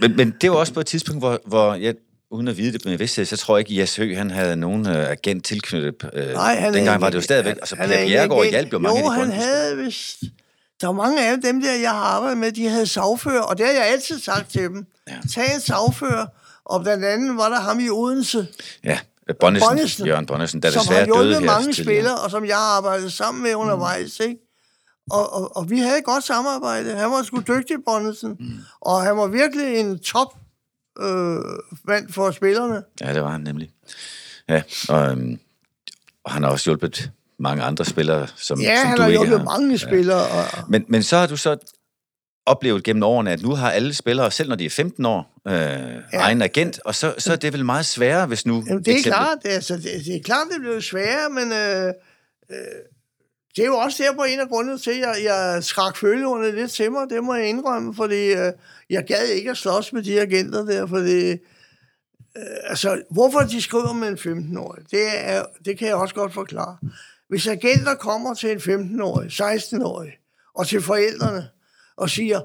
S1: Men, men det var også på et tidspunkt, hvor, hvor jeg, uden at vide det med vidsthed, så tror jeg ikke, at Jes Høgh, han havde nogen øh, agent tilknyttet. Øh,
S2: Nej, han
S1: dengang var det jo stadigvæk,
S2: han-
S1: altså
S2: er
S1: Bjergård
S2: agent.
S1: hjalp jo mange
S2: Jo,
S1: af de
S2: han havde vist... Der er mange af dem der, jeg har arbejdet med, de havde sagfører, og det har jeg altid sagt til dem.
S1: Ja.
S2: Tag en sagfører, og blandt andet var der ham i Odense,
S1: Ja, Bonnesen,
S2: Bonnesen,
S1: Jørgen Bonnesen, der
S2: som
S1: desværre
S2: har
S1: døde
S2: hjulpet
S1: her
S2: mange
S1: tidligere.
S2: spillere, og som jeg har arbejdet sammen med undervejs, ikke? Og, og, og vi havde et godt samarbejde. Han var sgu dygtig, Bonnesen. Mm. Og han var virkelig en top øh, mand for spillerne.
S1: Ja, det var han nemlig. Ja, og, øhm, og han har også hjulpet mange andre spillere, som,
S2: Ja,
S1: som
S2: han
S1: du
S2: har
S1: ikke har.
S2: mange spillere. Og,
S1: Men, men så har du så oplevet gennem årene, at nu har alle spillere, selv når de er 15 år, øh, ja. egen agent, og så, så er det vel meget sværere, hvis nu...
S2: Jamen, det er
S1: eksempel-
S2: klart, det er, altså, det, det er klart, det bliver sværere, men øh, øh, det er jo også der på en af grundene til, at jeg, jeg skrak følgeordene lidt til mig, det må jeg indrømme, fordi øh, jeg gad ikke at slås med de agenter der, fordi øh, altså, hvorfor de skriver med en 15-årig, det, er, det kan jeg også godt forklare. Hvis agenter kommer til en 15-årig, 16-årig, og til forældrene, og siger,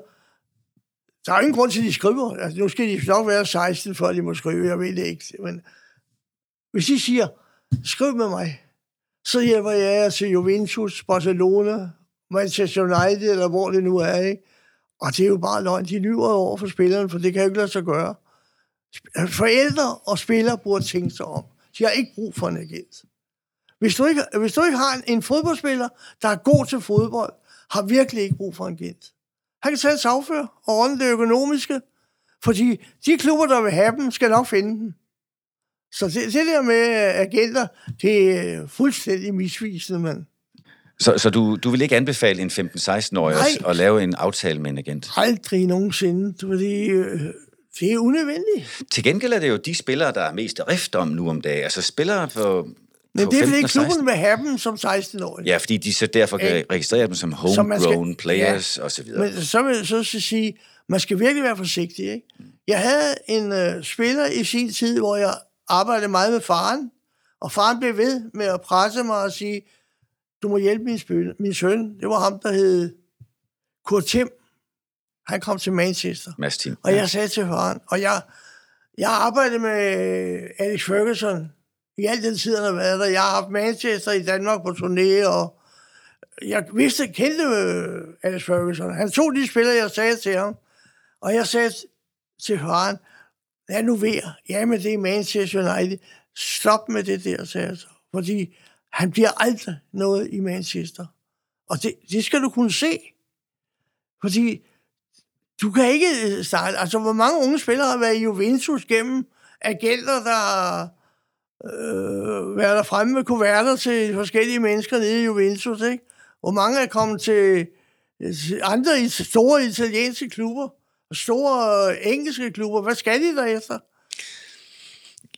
S2: der er ingen grund til, at de skriver. Altså, nu skal de nok være 16, før de må skrive, jeg ved det ikke. Men hvis de siger, skriv med mig, så hjælper jeg jer til Juventus, Barcelona, Manchester United, eller hvor det nu er, ikke? Og det er jo bare løgn. De lyver over for spilleren, for det kan jo ikke lade sig gøre. Forældre og spillere burde tænke sig om. De har ikke brug for en agent. Hvis du ikke, hvis du ikke har en, en fodboldspiller, der er god til fodbold, har virkelig ikke brug for en agent. Han kan tage et sagfører og ordne det økonomiske, fordi de klubber, der vil have dem, skal nok finde dem. Så det, det der med agenter, det er fuldstændig misvisende, mand.
S1: Så, så du, du vil ikke anbefale en 15-16-årig
S2: Nej.
S1: at, at lave en aftale med en agent?
S2: Aldrig nogensinde, fordi øh, det er unødvendigt.
S1: Til gengæld er det jo de spillere, der er mest rift om nu om dagen. Altså spillere på,
S2: Men
S1: på
S2: det er
S1: 15
S2: fordi
S1: og 16.
S2: klubben vil have dem som 16-årige.
S1: Ja, fordi de så derfor kan
S2: Ikke?
S1: registrere dem som
S2: man skal-
S1: homegrown players og så videre.
S2: Men så vil jeg så sige, man skal virkelig være forsigtig. Ikke? Jeg havde en øh, spiller i sin tid, hvor jeg arbejdede meget med faren, og faren blev ved med at presse mig og sige, du må hjælpe min, spil, min søn. Det var ham, der hed Kurt Tim. Han kom til Manchester.
S1: Mads Tim.
S2: Og jeg sagde til faren, og jeg, jeg arbejdede med Alex Ferguson i al den tid, han har været der. Jeg har haft Manchester i Danmark på turné, og jeg vidste, kendte Alex Ferguson. Han tog de spillere, jeg sagde til ham, og jeg sagde til faren, lad nu være. Jamen, det er Manchester United. Stop med det der, sagde jeg så. Fordi han bliver aldrig noget i Manchester. Og det, det skal du kunne se. Fordi du kan ikke øh, starte... Altså, hvor mange unge spillere har været i Juventus gennem agenter, der har øh, været der fremme med kuverter til forskellige mennesker nede i Juventus, ikke? Hvor mange er kommet til, til andre store italienske klubber, store engelske klubber. Hvad skal de der efter?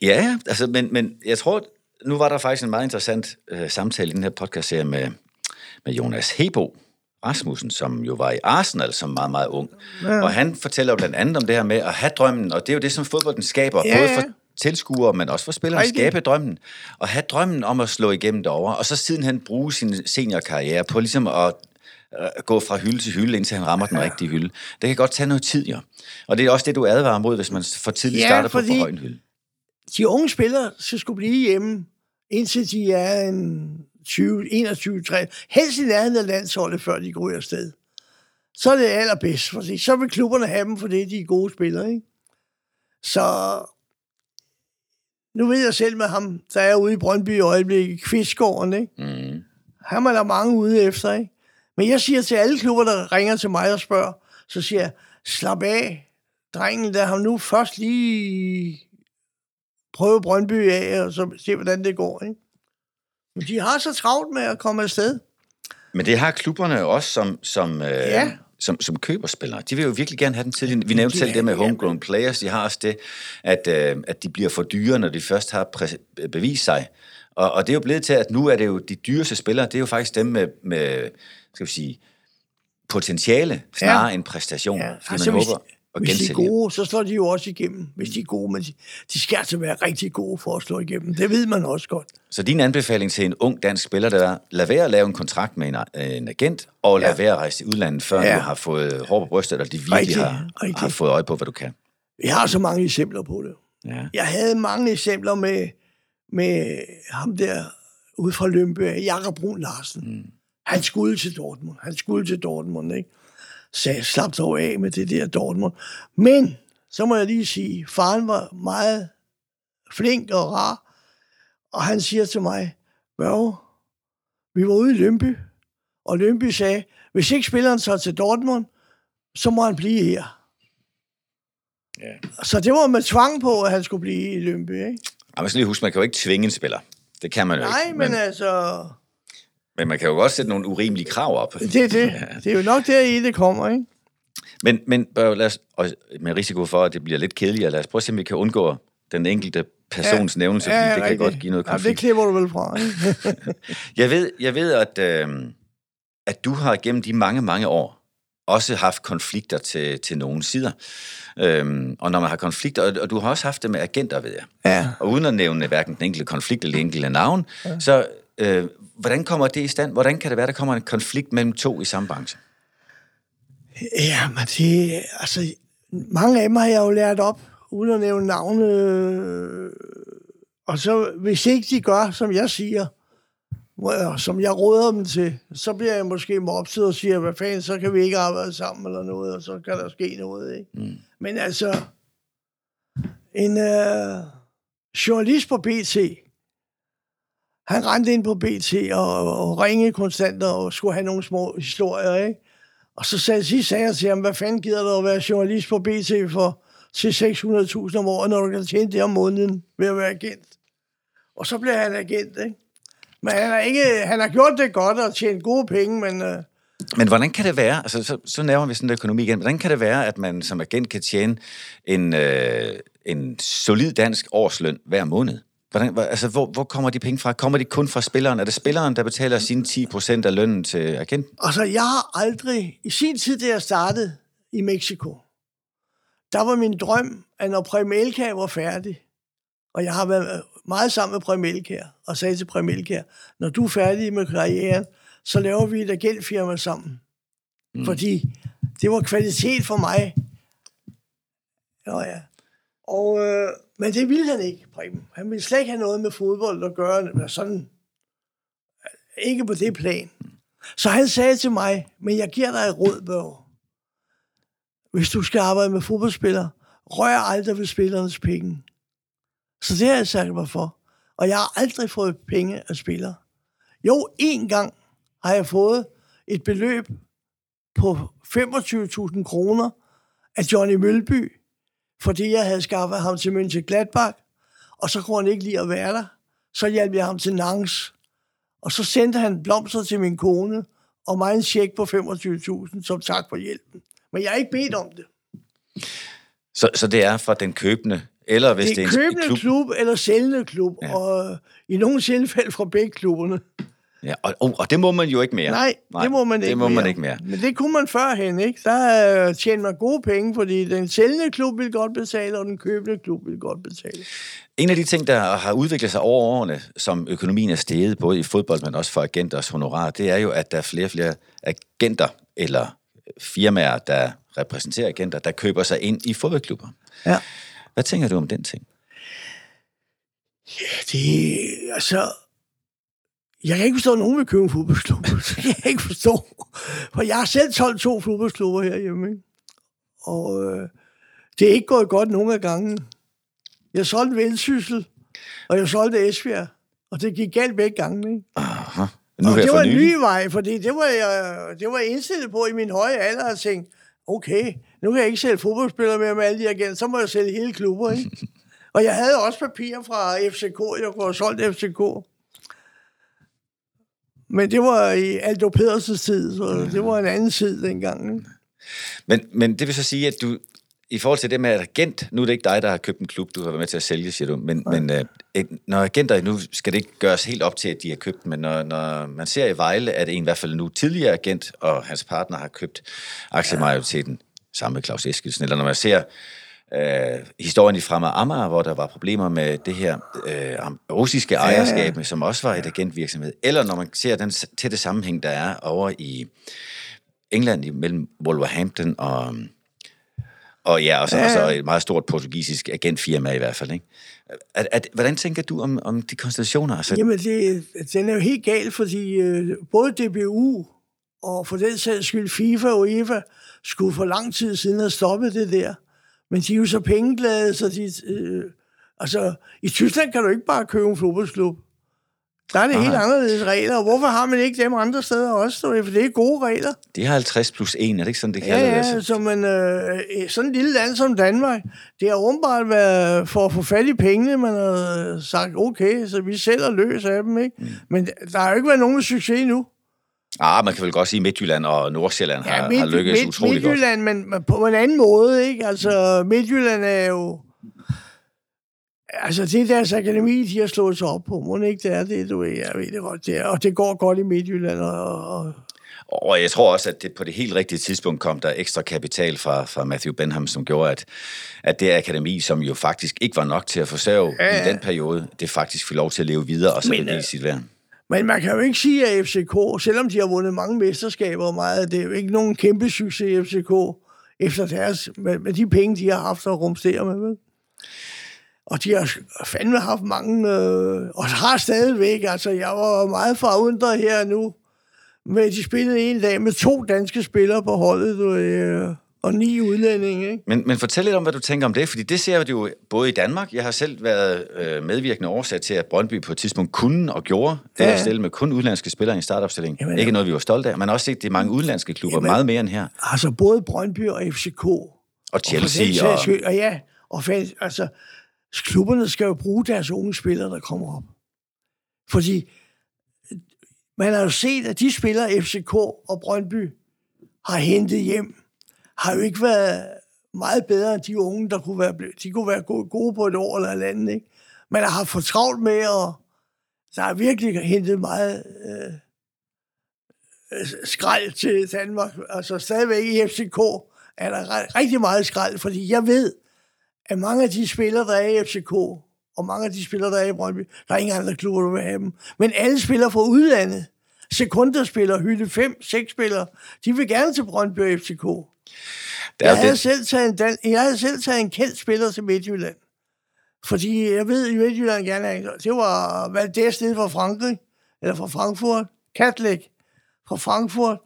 S1: Ja, altså, men, men jeg tror, nu var der faktisk en meget interessant øh, samtale i den her podcast med, med Jonas Hebo Rasmussen, som jo var i Arsenal som meget, meget ung. Ja. Og han fortæller jo blandt andet om det her med at have drømmen, og det er jo det, som fodbolden skaber, ja, både for tilskuere, men også for spillere, at skabe drømmen, og have drømmen om at slå igennem derovre, og så sidenhen bruge sin seniorkarriere på ligesom at gå fra hylde til hylde, indtil han rammer den rigtige hylde. Det kan godt tage noget tid, jo. Og det er også det, du advarer mod, hvis man for tidligt ja, starter på for høj en hylde.
S2: De unge spillere skal skulle blive hjemme, indtil de er en 20, 21, 30, helst i nærheden af landsholdet, før de går ud afsted. Så er det allerbedst, for så vil klubberne have dem, for det de er gode spillere. Ikke? Så nu ved jeg selv med ham, der er ude i Brøndby i øjeblikket, Kvistgården, ikke? Mm. Han er der mange ude efter, ikke? Men jeg siger til alle klubber, der ringer til mig og spørger, så siger jeg, slap af, drengen, der har nu først lige prøve Brøndby af, og så se, hvordan det går, ikke? Men de har så travlt med at komme afsted.
S1: Men det har klubberne også, som, som, øh, ja. som, som køber spillere. De vil jo virkelig gerne have den til. Vi nævnte de selv det med homegrown players. De har også det, at, øh, at de bliver for dyre, når de først har bevist sig. Og, og det er jo blevet til, at nu er det jo de dyreste spillere, det er jo faktisk dem med, med skal vi sige, potentiale snarere ja. end præstation. Ja. Fordi altså, man håber,
S2: og Hvis de er gode, så slår de jo også igennem, hvis de er gode. Men de, skal altså være rigtig gode for at slå igennem. Det ved man også godt.
S1: Så din anbefaling til en ung dansk spiller, det er, lad være at lave en kontrakt med en, en agent, og lad ja. være at rejse i udlandet, før ja. du har fået hår på brystet, eller de virkelig rigtig, har, rigtig. har fået øje på, hvad du kan.
S2: Jeg har så mange eksempler på det. Ja. Jeg havde mange eksempler med, med ham der ude fra Lømpe, Jakob Brun Larsen. Mm. Han skulle til Dortmund. Han skulle til Dortmund, ikke? sagde, slap dog af med det der Dortmund. Men, så må jeg lige sige, faren var meget flink og rar, og han siger til mig, Børge, vi var ude i Lønby, og Lønby sagde, hvis ikke spilleren så til Dortmund, så må han blive her. Ja. Så det var med tvang på, at han skulle blive i Lønby, ikke?
S1: Ja, man skal lige huske, man kan jo ikke tvinge en spiller. Det kan man jo
S2: Nej,
S1: ikke.
S2: Nej, men, men altså...
S1: Men man kan jo også sætte nogle urimelige krav op.
S2: Det er det. Ja. Det er jo nok der i det kommer, ikke?
S1: Men, men lad os, og med risiko for, at det bliver lidt kedeligt, lad os prøve at se, om vi kan undgå den enkelte persons ja, nævnelse, ja, ja, det kan godt give noget konflikt.
S2: Ja, det klipper du vel fra,
S1: jeg, ved, jeg ved, at, øh, at du har gennem de mange, mange år også haft konflikter til, til nogle sider. Øhm, og når man har konflikter, og, og du har også haft det med agenter, ved jeg.
S2: Ja.
S1: Og uden at nævne hverken den enkelte konflikt eller den enkelte navn, ja. så øh, hvordan kommer det i stand? Hvordan kan det være, der kommer en konflikt mellem to i samme branche?
S2: Ja, men det, altså, mange af dem har jeg jo lært op, uden at nævne navne. Og så, hvis ikke de gør, som jeg siger, som jeg råder dem til, så bliver jeg måske mobset og siger, hvad fanden, så kan vi ikke arbejde sammen eller noget, og så kan der ske noget, ikke? Mm. Men altså, en øh, journalist på BT, han rendte ind på BT og, og ringede konstant og skulle have nogle små historier, ikke? Og så sagde, så sagde jeg til ham, hvad fanden gider du at være journalist på BT for til 600.000 om året, når du kan tjene det om måneden ved at være agent? Og så blev han agent, ikke? Men han har, ikke, han har gjort det godt og tjent gode penge, men... Øh,
S1: men hvordan kan det være, altså så, så nærmer vi sådan en økonomi igen, hvordan kan det være, at man som agent kan tjene en, øh, en solid dansk årsløn hver måned? Hvordan, altså, hvor, hvor kommer de penge fra? Kommer de kun fra spilleren? Er det spilleren, der betaler sine 10% af lønnen til agenten?
S2: Altså, jeg har aldrig... I sin tid, da jeg startede i Mexico, der var min drøm, at når Prem Elkær var færdig, og jeg har været meget sammen med Prem Elkær, og sagde til Prem Elkær, når du er færdig med karrieren, så laver vi et agentfirma sammen. Mm. Fordi det var kvalitet for mig. Ja, ja. Og, øh, men det ville han ikke, Preben. Han ville slet ikke have noget med fodbold at gøre. Sådan, ikke på det plan. Så han sagde til mig, men jeg giver dig et råd, Børge. Hvis du skal arbejde med fodboldspillere, rør aldrig ved spillernes penge. Så det har jeg sagt mig for. Og jeg har aldrig fået penge af spillere. Jo, en gang har jeg fået et beløb på 25.000 kroner af Johnny Mølby, fordi jeg havde skaffet ham til München Gladbach, og så kunne han ikke lide at være der. Så hjalp jeg ham til Nangs, og så sendte han blomster til min kone, og mig en check på 25.000 som tak for hjælpen. Men jeg har ikke bedt om det.
S1: Så, så det er fra den købende eller hvis
S2: det
S1: det
S2: er
S1: er en
S2: købende
S1: klub.
S2: klub. eller sælgende klub,
S1: Ja.
S2: ja. og i nogle tilfælde fra begge klubberne.
S1: Ja, og, og, og det må man jo ikke mere.
S2: Nej, Nej, det må man ikke
S1: det må
S2: mere.
S1: man ikke mere.
S2: Men det kunne man førhen, ikke? Der øh, tjente man gode penge, fordi den sælgende klub ville godt betale, og den købende klub ville godt betale.
S1: En af de ting, der har udviklet sig over årene, som økonomien er steget, både i fodbold, men også for agenters honorar, det er jo, at der er flere og flere agenter eller firmaer, der repræsenterer agenter, der køber sig ind i fodboldklubber.
S2: Ja.
S1: Hvad tænker du om den ting?
S2: Det, altså... Jeg kan ikke forstå, at nogen vil købe en fodboldklub. Det kan jeg ikke forstå. For jeg har selv solgt to fodboldklubber herhjemme, ikke? Og øh, det er ikke gået godt nogen af gangen. Jeg solgte Vendsyssel, og jeg solgte Esbjerg. Og det gik galt begge gange, ikke?
S1: Aha. Nu
S2: og det var en ny vej, fordi det var, jeg, det var jeg indstillet på i min høje alder at tænke, okay, nu kan jeg ikke sælge fodboldspillere mere med alle de agenter, så må jeg sælge hele klubber, ikke? og jeg havde også papirer fra FCK, jeg kunne have solgt FCK. Men det var i Aldo Pedersens tid, så det var en anden tid dengang. Ikke?
S1: Men, men det vil så sige, at du, i forhold til det med at agent, nu er det ikke dig, der har købt en klub, du har været med til at sælge, siger du, men, men øh, når agenter, nu skal det ikke gøres helt op til, at de har købt, men når, når man ser i Vejle, at en i hvert fald nu tidligere agent og hans partner har købt aktiemajoriteten sammen med Claus Eskilsen, eller når man ser øh, historien i Fremad Amager, hvor der var problemer med det her øh, russiske ejerskab, ja. som også var et agentvirksomhed, eller når man ser den tætte sammenhæng, der er over i England mellem Wolverhampton og, og ja, og så,
S2: Ja,
S1: og så et meget stort portugisisk agentfirma i hvert fald. Ikke? At, at, hvordan tænker du om, om de konstellationer? Altså,
S2: Jamen, det, den er jo helt galt, fordi øh, både DBU og for den sags skyld FIFA og UEFA skulle for lang tid siden have stoppet det der. Men de er jo så pengeglade, så de... Øh, altså, i Tyskland kan du ikke bare købe en fodboldsklub. Der er det
S1: Nej.
S2: helt anderledes regler, og hvorfor har man ikke dem andre steder også? For det er gode regler.
S1: det er 50 plus 1, er det ikke sådan, det
S2: Ja,
S1: kalder
S2: ja,
S1: det?
S2: så man, øh, sådan et lille land som Danmark, det har åbenbart været for at få fat i pengene, man har sagt, okay, så vi sælger løs af dem, ikke? Mm. Men der har jo ikke været nogen succes endnu.
S1: Ah, man kan vel godt sige, at Midtjylland og Nordsjælland har,
S2: Midt-
S1: har lykkedes
S2: Midt-
S1: utrolig godt.
S2: Midtjylland, men, på en anden måde, ikke? Altså, Midtjylland er jo... Altså, det er deres akademi, de har slået sig op på. Må ikke det er det, du ved? Jeg ved det godt, det er. Og det går godt i Midtjylland, og, og
S1: Og jeg tror også, at det på det helt rigtige tidspunkt kom der ekstra kapital fra, fra Matthew Benham, som gjorde, at, at det akademi, som jo faktisk ikke var nok til at forsørge ja,
S2: Ja,
S1: ja.
S2: ja.
S1: i den periode, det faktisk fik lov til at leve videre og så
S2: Men,
S1: bevise
S2: øh,
S1: sit værd.
S2: Men man kan jo ikke sige, at FCK, selvom de har vundet mange mesterskaber og meget, det er jo ikke nogen kæmpe succes i FCK, efter deres, med, med de penge, de har haft at rumstere med. Vel? Og de har fandme haft mange, øh, og har stadigvæk, altså jeg var meget forundret her nu, men de spillede en dag med to danske spillere på holdet, du, øh, og ni udlændinge, ikke?
S1: Men, men fortæl lidt om, hvad du tænker om det, fordi det ser vi jo både i Danmark. Jeg har selv været øh, medvirkende årsag til, at Brøndby på et tidspunkt kunne og gjorde det
S2: Ja.
S1: at stille med kun udenlandske spillere i en startopstilling.
S2: Jamen,
S1: Ikke noget, vi var stolte af. Har også set, det er mange udenlandske klubber,
S2: Jamen,
S1: meget mere end her.
S2: Altså både Brøndby og FCK,
S1: Og
S2: Og
S1: Chelsea og...
S2: sags skyld- og ja, og fan, altså, klubberne skal jo bruge deres unge spillere, der kommer op. Fordi man har jo set, at de spillere, FCK og Brøndby har hentet hjem, har jo ikke været meget bedre end de unge, der kunne være, de kunne være gode, på et år eller et andet. Ikke? Man har haft for travlt med, og der har virkelig hentet meget øh, øh, skrald til Danmark. Altså stadigvæk i FCK er der rigtig meget skrald, fordi jeg ved, at mange af de spillere, der er i FCK, og mange af de spillere, der er i Brøndby, der er ingen andre klubber, der vil have dem. Men alle spillere fra udlandet, sekunderspillere, hylde 5, 6 spillere, de vil gerne til Brøndby og FCK.
S1: Er
S2: Jeg havde,
S1: det,
S2: selv taget en dan- jeg havde selv taget en kendt spiller til Midtjylland. Fordi jeg ved, at Midtjylland gerne er Det var Valdez nede fra Frankrig, eller fra Frankfurt. Katlik fra Frankfurt.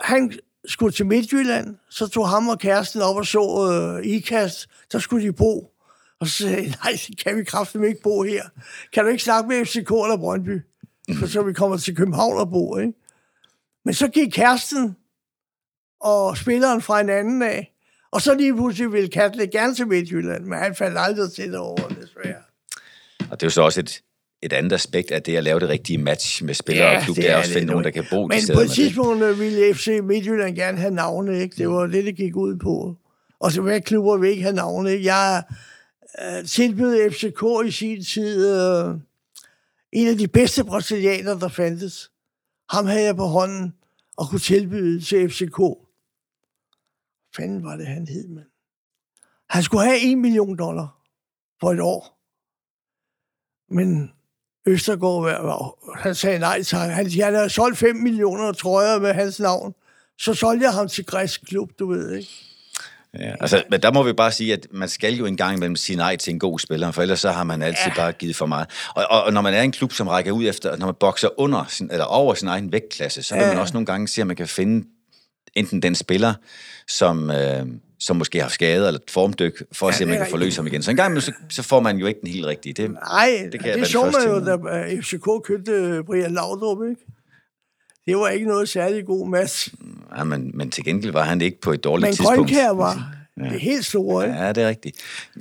S2: Han skulle til Midtjylland, så tog ham og kæresten op og så øh, IKAST. Der skulle de bo. Og så sagde jeg, nej, det kan vi kraftigt ikke bo her. Kan du ikke snakke med FCK eller Brøndby? For så vi kommer til København og bo, ikke? Men så gik kæresten og spilleren fra en anden af. Og så lige pludselig ville Katle gerne til Midtjylland, men han faldt aldrig til det over, desværre.
S1: og det er jo så også et, et andet aspekt af det at lave det rigtige match med spillere ja, og klub. Det, det er også finde nogen, der kan bo
S2: Men på et tidspunkt ville FC Midtjylland gerne have navne, ikke? Det var det, det gik ud på. Og så hvad klubber vil ikke have navne, ikke? Jeg, øh, tilbød FCK i sin tid øh, en af de bedste brasilianere, der fandtes. Ham havde jeg på hånden og kunne tilbyde til FCK. Fanden var det, han hed, mand. Han skulle have 1 million dollar for et år. Men Østergaard, han sagde nej tak. Han, han havde solgt 5 millioner trøjer med hans navn. Så solgte jeg ham til græsk klub, du ved, ikke?
S1: Ja, altså, men der må vi bare sige, at man skal jo engang imellem sige nej til en god spiller, for ellers så har man altid ja. bare givet for meget. Og, og, og, når man er en klub, som rækker ud efter, når man bokser under sin, eller over sin egen vægtklasse, så ja. vil man også nogle gange se, at man kan finde enten den spiller, som, øh, som måske har skadet eller formdyk, for at ja, se, om man kan forløse ham igen. Så en gang så, så får man jo ikke den helt rigtige. Det,
S2: Nej, det, kan det man jo, da FCK købte Brian Laudrup, ikke? Det var ikke noget særlig god match.
S1: Ja, men, men til gengæld var han ikke på et dårligt
S2: men
S1: tidspunkt.
S2: Men Grønkær var ja. det helt store, ikke?
S1: Ja, det er rigtigt.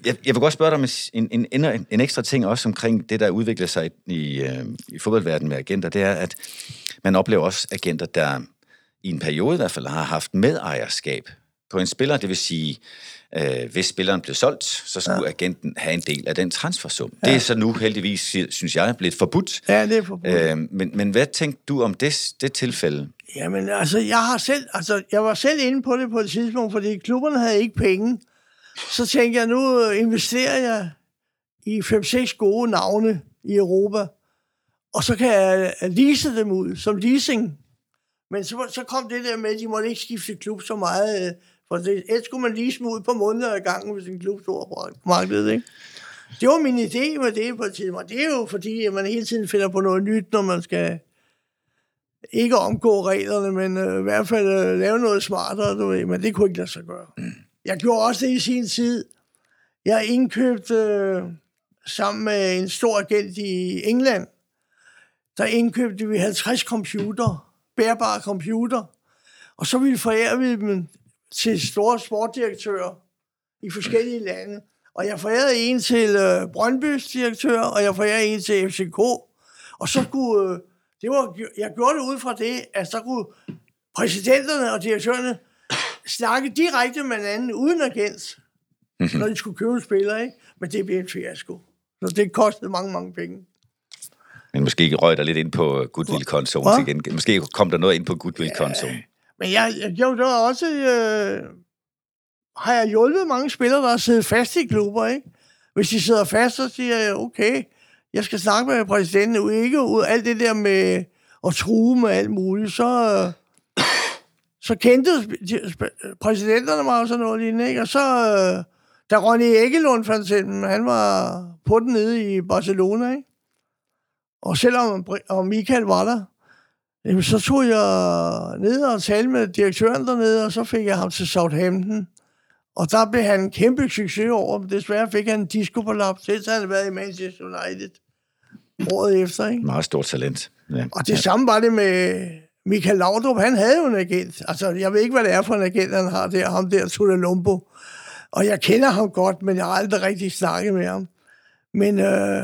S1: Jeg, jeg vil godt spørge dig om en, en, en, en ekstra ting også omkring det, der udvikler sig i, øh, i fodboldverdenen med agenter. Det er, at man oplever også agenter, der i en periode i hvert fald har haft medejerskab på en spiller. Det vil sige, øh, hvis spilleren blev solgt, så skulle ja. agenten have en del af den transfersum. Ja. Det er så nu heldigvis, synes jeg, blevet forbudt.
S2: Ja, det er forbudt. Øh,
S1: men, men hvad tænkte du om det, det tilfælde?
S2: Jamen, altså, jeg har selv, altså, jeg var selv inde på det på et tidspunkt, fordi klubberne havde ikke penge. Så tænkte jeg, nu investerer jeg i 5-6 gode navne i Europa, og så kan jeg lease dem ud som leasing. Men så, så kom det der med, at de måtte ikke skifte klub så meget, øh, for det, ellers skulle man lige smide på måneder i gangen, hvis en klub stod på markedet, ikke? Det var min idé med det på et tidspunkt. Det er jo fordi, at man hele tiden finder på noget nyt, når man skal ikke omgå reglerne, men øh, i hvert fald øh, lave noget smartere, du ved. Men det kunne ikke lade sig gøre. Jeg gjorde også det i sin tid. Jeg indkøbte øh, sammen med en stor agent i England, der indkøbte vi 50 computer, bærbare computer, og så ville forære vi dem til store sportdirektører i forskellige lande. Og jeg forærede en til øh, Brøndby's direktør, og jeg forærede en til FCK. Og så kunne, øh, det var, jeg gjorde det ud fra det, at så kunne præsidenterne og direktørerne snakke direkte med hinanden uden agent, mm-hmm. når de skulle købe spillere, ikke? Men det blev en fiasko. Så det kostede mange, mange penge.
S1: Men måske røg der lidt ind på goodwill-kontoen igen. Måske kom der noget ind på goodwill-kontoen. Ja.
S2: Men jeg, jeg gjorde det også... Øh, har jeg hjulpet mange spillere, der har siddet fast i klubber, ikke? Hvis de sidder fast, så siger jeg, okay, jeg skal snakke med præsidenten, ikke ud alt det der med at true med alt muligt, så, så kendte præsidenterne mig og sådan noget lignende, ikke? Og så, øh, da Ronny Æggelund fandt han var på den nede i Barcelona, ikke? Og selvom og Michael var der, Jamen, så tog jeg ned og talte med direktøren dernede, og så fik jeg ham til Southampton. Og der blev han en kæmpe succes over. Desværre fik han en disco på lap, til han havde været i Manchester United året efter. Ikke?
S1: Meget stort talent.
S2: Ja. Og det ja. samme var det med Michael Laudrup. Han havde jo en agent. Altså, jeg ved ikke, hvad det er for en agent, han har der. Ham der, Tula Lumbo. Og jeg kender ham godt, men jeg har aldrig rigtig snakket med ham. Men øh,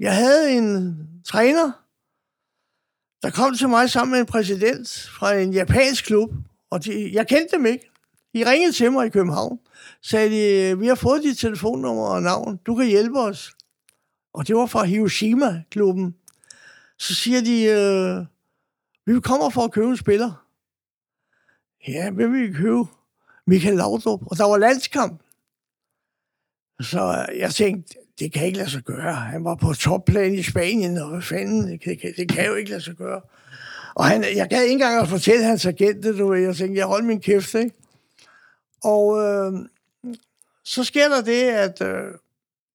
S2: jeg havde en træner, der kom til mig sammen med en præsident fra en japansk klub, og de, jeg kendte dem ikke. De ringede til mig i København, sagde de, vi har fået dit telefonnummer og navn, du kan hjælpe os. Og det var fra Hiroshima-klubben. Så siger de, øh, vi kommer for at købe en spiller. Ja, hvem vil vi købe? Michael Laudrup. Og der var landskamp. Så jeg tænkte, det kan ikke lade sig gøre. Han var på topplan i Spanien, og hvad fanden, det kan, det kan jo ikke lade sig gøre. Og han, jeg gad ikke engang at fortælle hans agent det, du ved. Jeg tænkte, jeg holder min kæft, ikke? Og øh, så sker der det, at øh,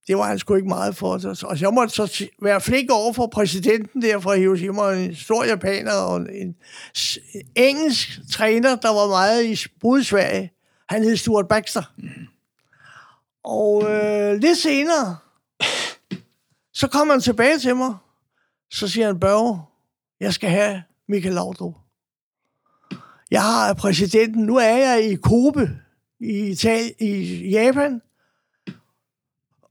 S2: det var han sgu ikke meget for. Og jeg måtte så være flink over for præsidenten der fra Hiroshima, en stor japaner og en, en engelsk træner, der var meget i Sverige. Han hed Stuart Baxter. Mm. Og øh, lidt senere, så kommer han tilbage til mig. Så siger han, Børge, jeg skal have Michael Laudrup. Jeg har præsidenten. Nu er jeg i Kobe i, Italien, i Japan.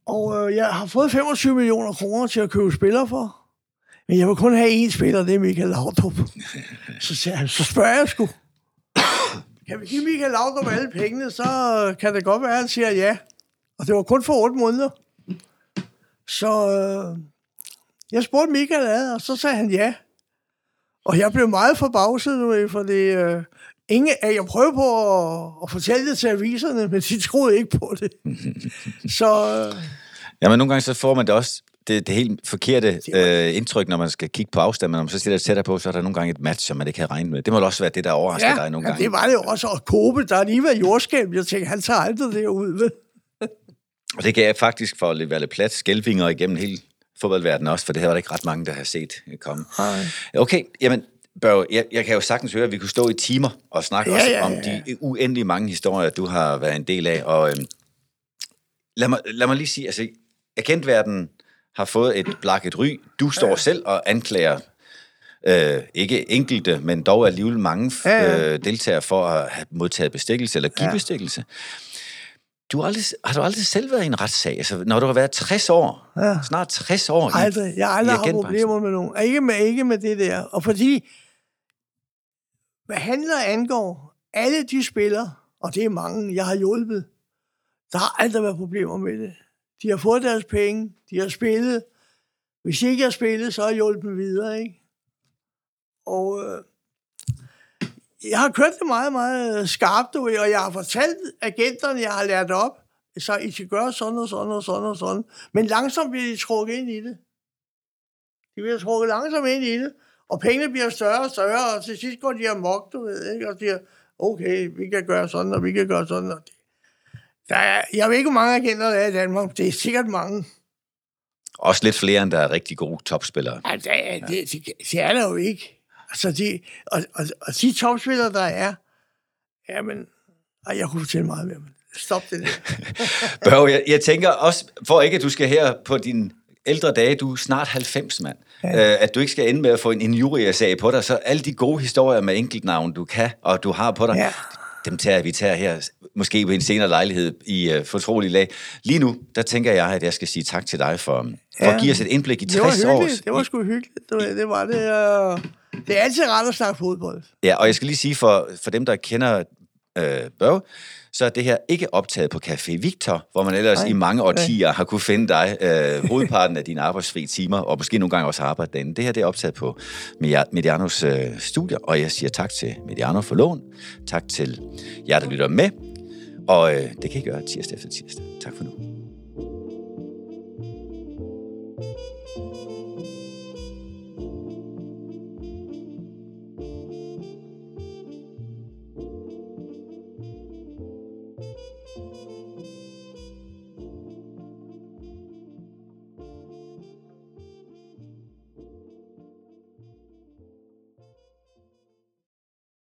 S2: Og øh, jeg har fået 25 millioner kroner til at købe spillere for. Men jeg vil kun have én spiller, det er Michael Laudrup. Så, siger han, så spørger jeg sgu. Kan vi give Michael Laudrup alle pengene, så kan det godt være, at han siger ja. Og det var kun for 8 måneder. Så øh, jeg spurgte Michael ad, og så sagde han ja. Og jeg blev meget forbavset, du ved, fordi øh, ingen, at jeg prøvede på at, at fortælle det til aviserne, men de troede ikke på det. så øh,
S1: Ja, men nogle gange så får man det også det, det helt forkerte øh, indtryk, når man skal kigge på afstand, men når man så stiller tættere på, så er der nogle gange et match, som man ikke havde regnet med. Det må også være det, der overrasker dig nogle
S2: ja,
S1: gange.
S2: det var det også. Og Kobe, der lige været jordskab. Jeg tænkte, han tager aldrig det ud, vel?
S1: Og det gav jeg faktisk for at være lidt plat skælvinger igennem hele fodboldverdenen også, for det her var der ikke ret mange, der har set komme.
S2: Nej.
S1: Okay, jamen, Børge, jeg, jeg kan jo sagtens høre, at vi kunne stå i timer og snakke
S2: Ja,
S1: også
S2: ja,
S1: om
S2: ja.
S1: de uendelige mange historier, du har været en del af. Og øhm, lad, mig, lad mig lige sige, altså, agentverdenen har fået et blakket ry. Du står ja. selv og anklager øh, ikke enkelte, men dog alligevel mange øh, deltagere for at have modtaget bestikkelse eller give. Ja. bestikkelse. Du har, aldrig, har du aldrig selv været i en retssag? Altså, når du har været 60 år,
S2: Ja.
S1: snart 60 år i,
S2: Aldrig. Jeg har aldrig
S1: i
S2: haft problemer med nogen. Ikke med, ikke med det der. Og fordi, hvad handler angår, alle de spillere, og det er mange, jeg har hjulpet, der har aldrig været problemer med det. De har fået deres penge, de har spillet. Hvis ikke jeg har spillet, så har jeg hjulpet dem videre, ikke? Og øh, jeg har kørt det meget, meget skarpt, du ved, og jeg har fortalt agenterne, jeg har lært op, så I skal gøre sådan og sådan og sådan og sådan. Men langsomt bliver de trukket ind i det. De bliver trukket langsomt ind i det, og pengene bliver større og større, og til sidst går de amok, du ved, ikke? og siger, okay, vi kan gøre sådan, og vi kan gøre sådan. Og det. Der er, jeg ved ikke, hvor mange agenter der er i Danmark, det er sikkert mange.
S1: Også lidt flere, end der er rigtig gode topspillere.
S2: Ja, det, er- det, det, det er der jo ikke. Altså, de, og, og, og de topspillere, der er, jamen, ej, jeg kunne fortælle meget mere, men stop det der.
S1: Børge, jeg, jeg tænker også, for ikke at du skal her på din ældre dage, du er snart 90, mand, ja. øh, at du ikke skal ende med at få en injuriesag på dig, så alle de gode historier med enkeltnavn, du kan, og du har på dig,
S2: Ja.
S1: dem tager vi tager her, måske ved en senere lejlighed i uh, fortrolig lag. Lige nu, der tænker jeg, at jeg skal sige tak til dig for, for
S2: Ja.
S1: at give os et indblik i
S2: Det var
S1: 60 år.
S2: hyggeligt. Det var sgu hyggeligt. Det var det. Var det, øh, det er altid rart at snakke fodbold.
S1: Ja, og jeg skal lige sige for, for dem, der kender øh, Børge, så er det her ikke optaget på Café Victor, hvor man ellers
S2: Nej.
S1: i mange årtier har kunne finde dig øh, hovedparten af dine arbejdsfri timer, og måske nogle gange også har arbejdet derinde. Det her det er optaget på Media- Medianos øh, studier, og jeg siger tak til Mediano for lån. Tak til jer, der lytter med. Og øh, det kan I gøre tirsdag efter tirsdag. Tak for nu.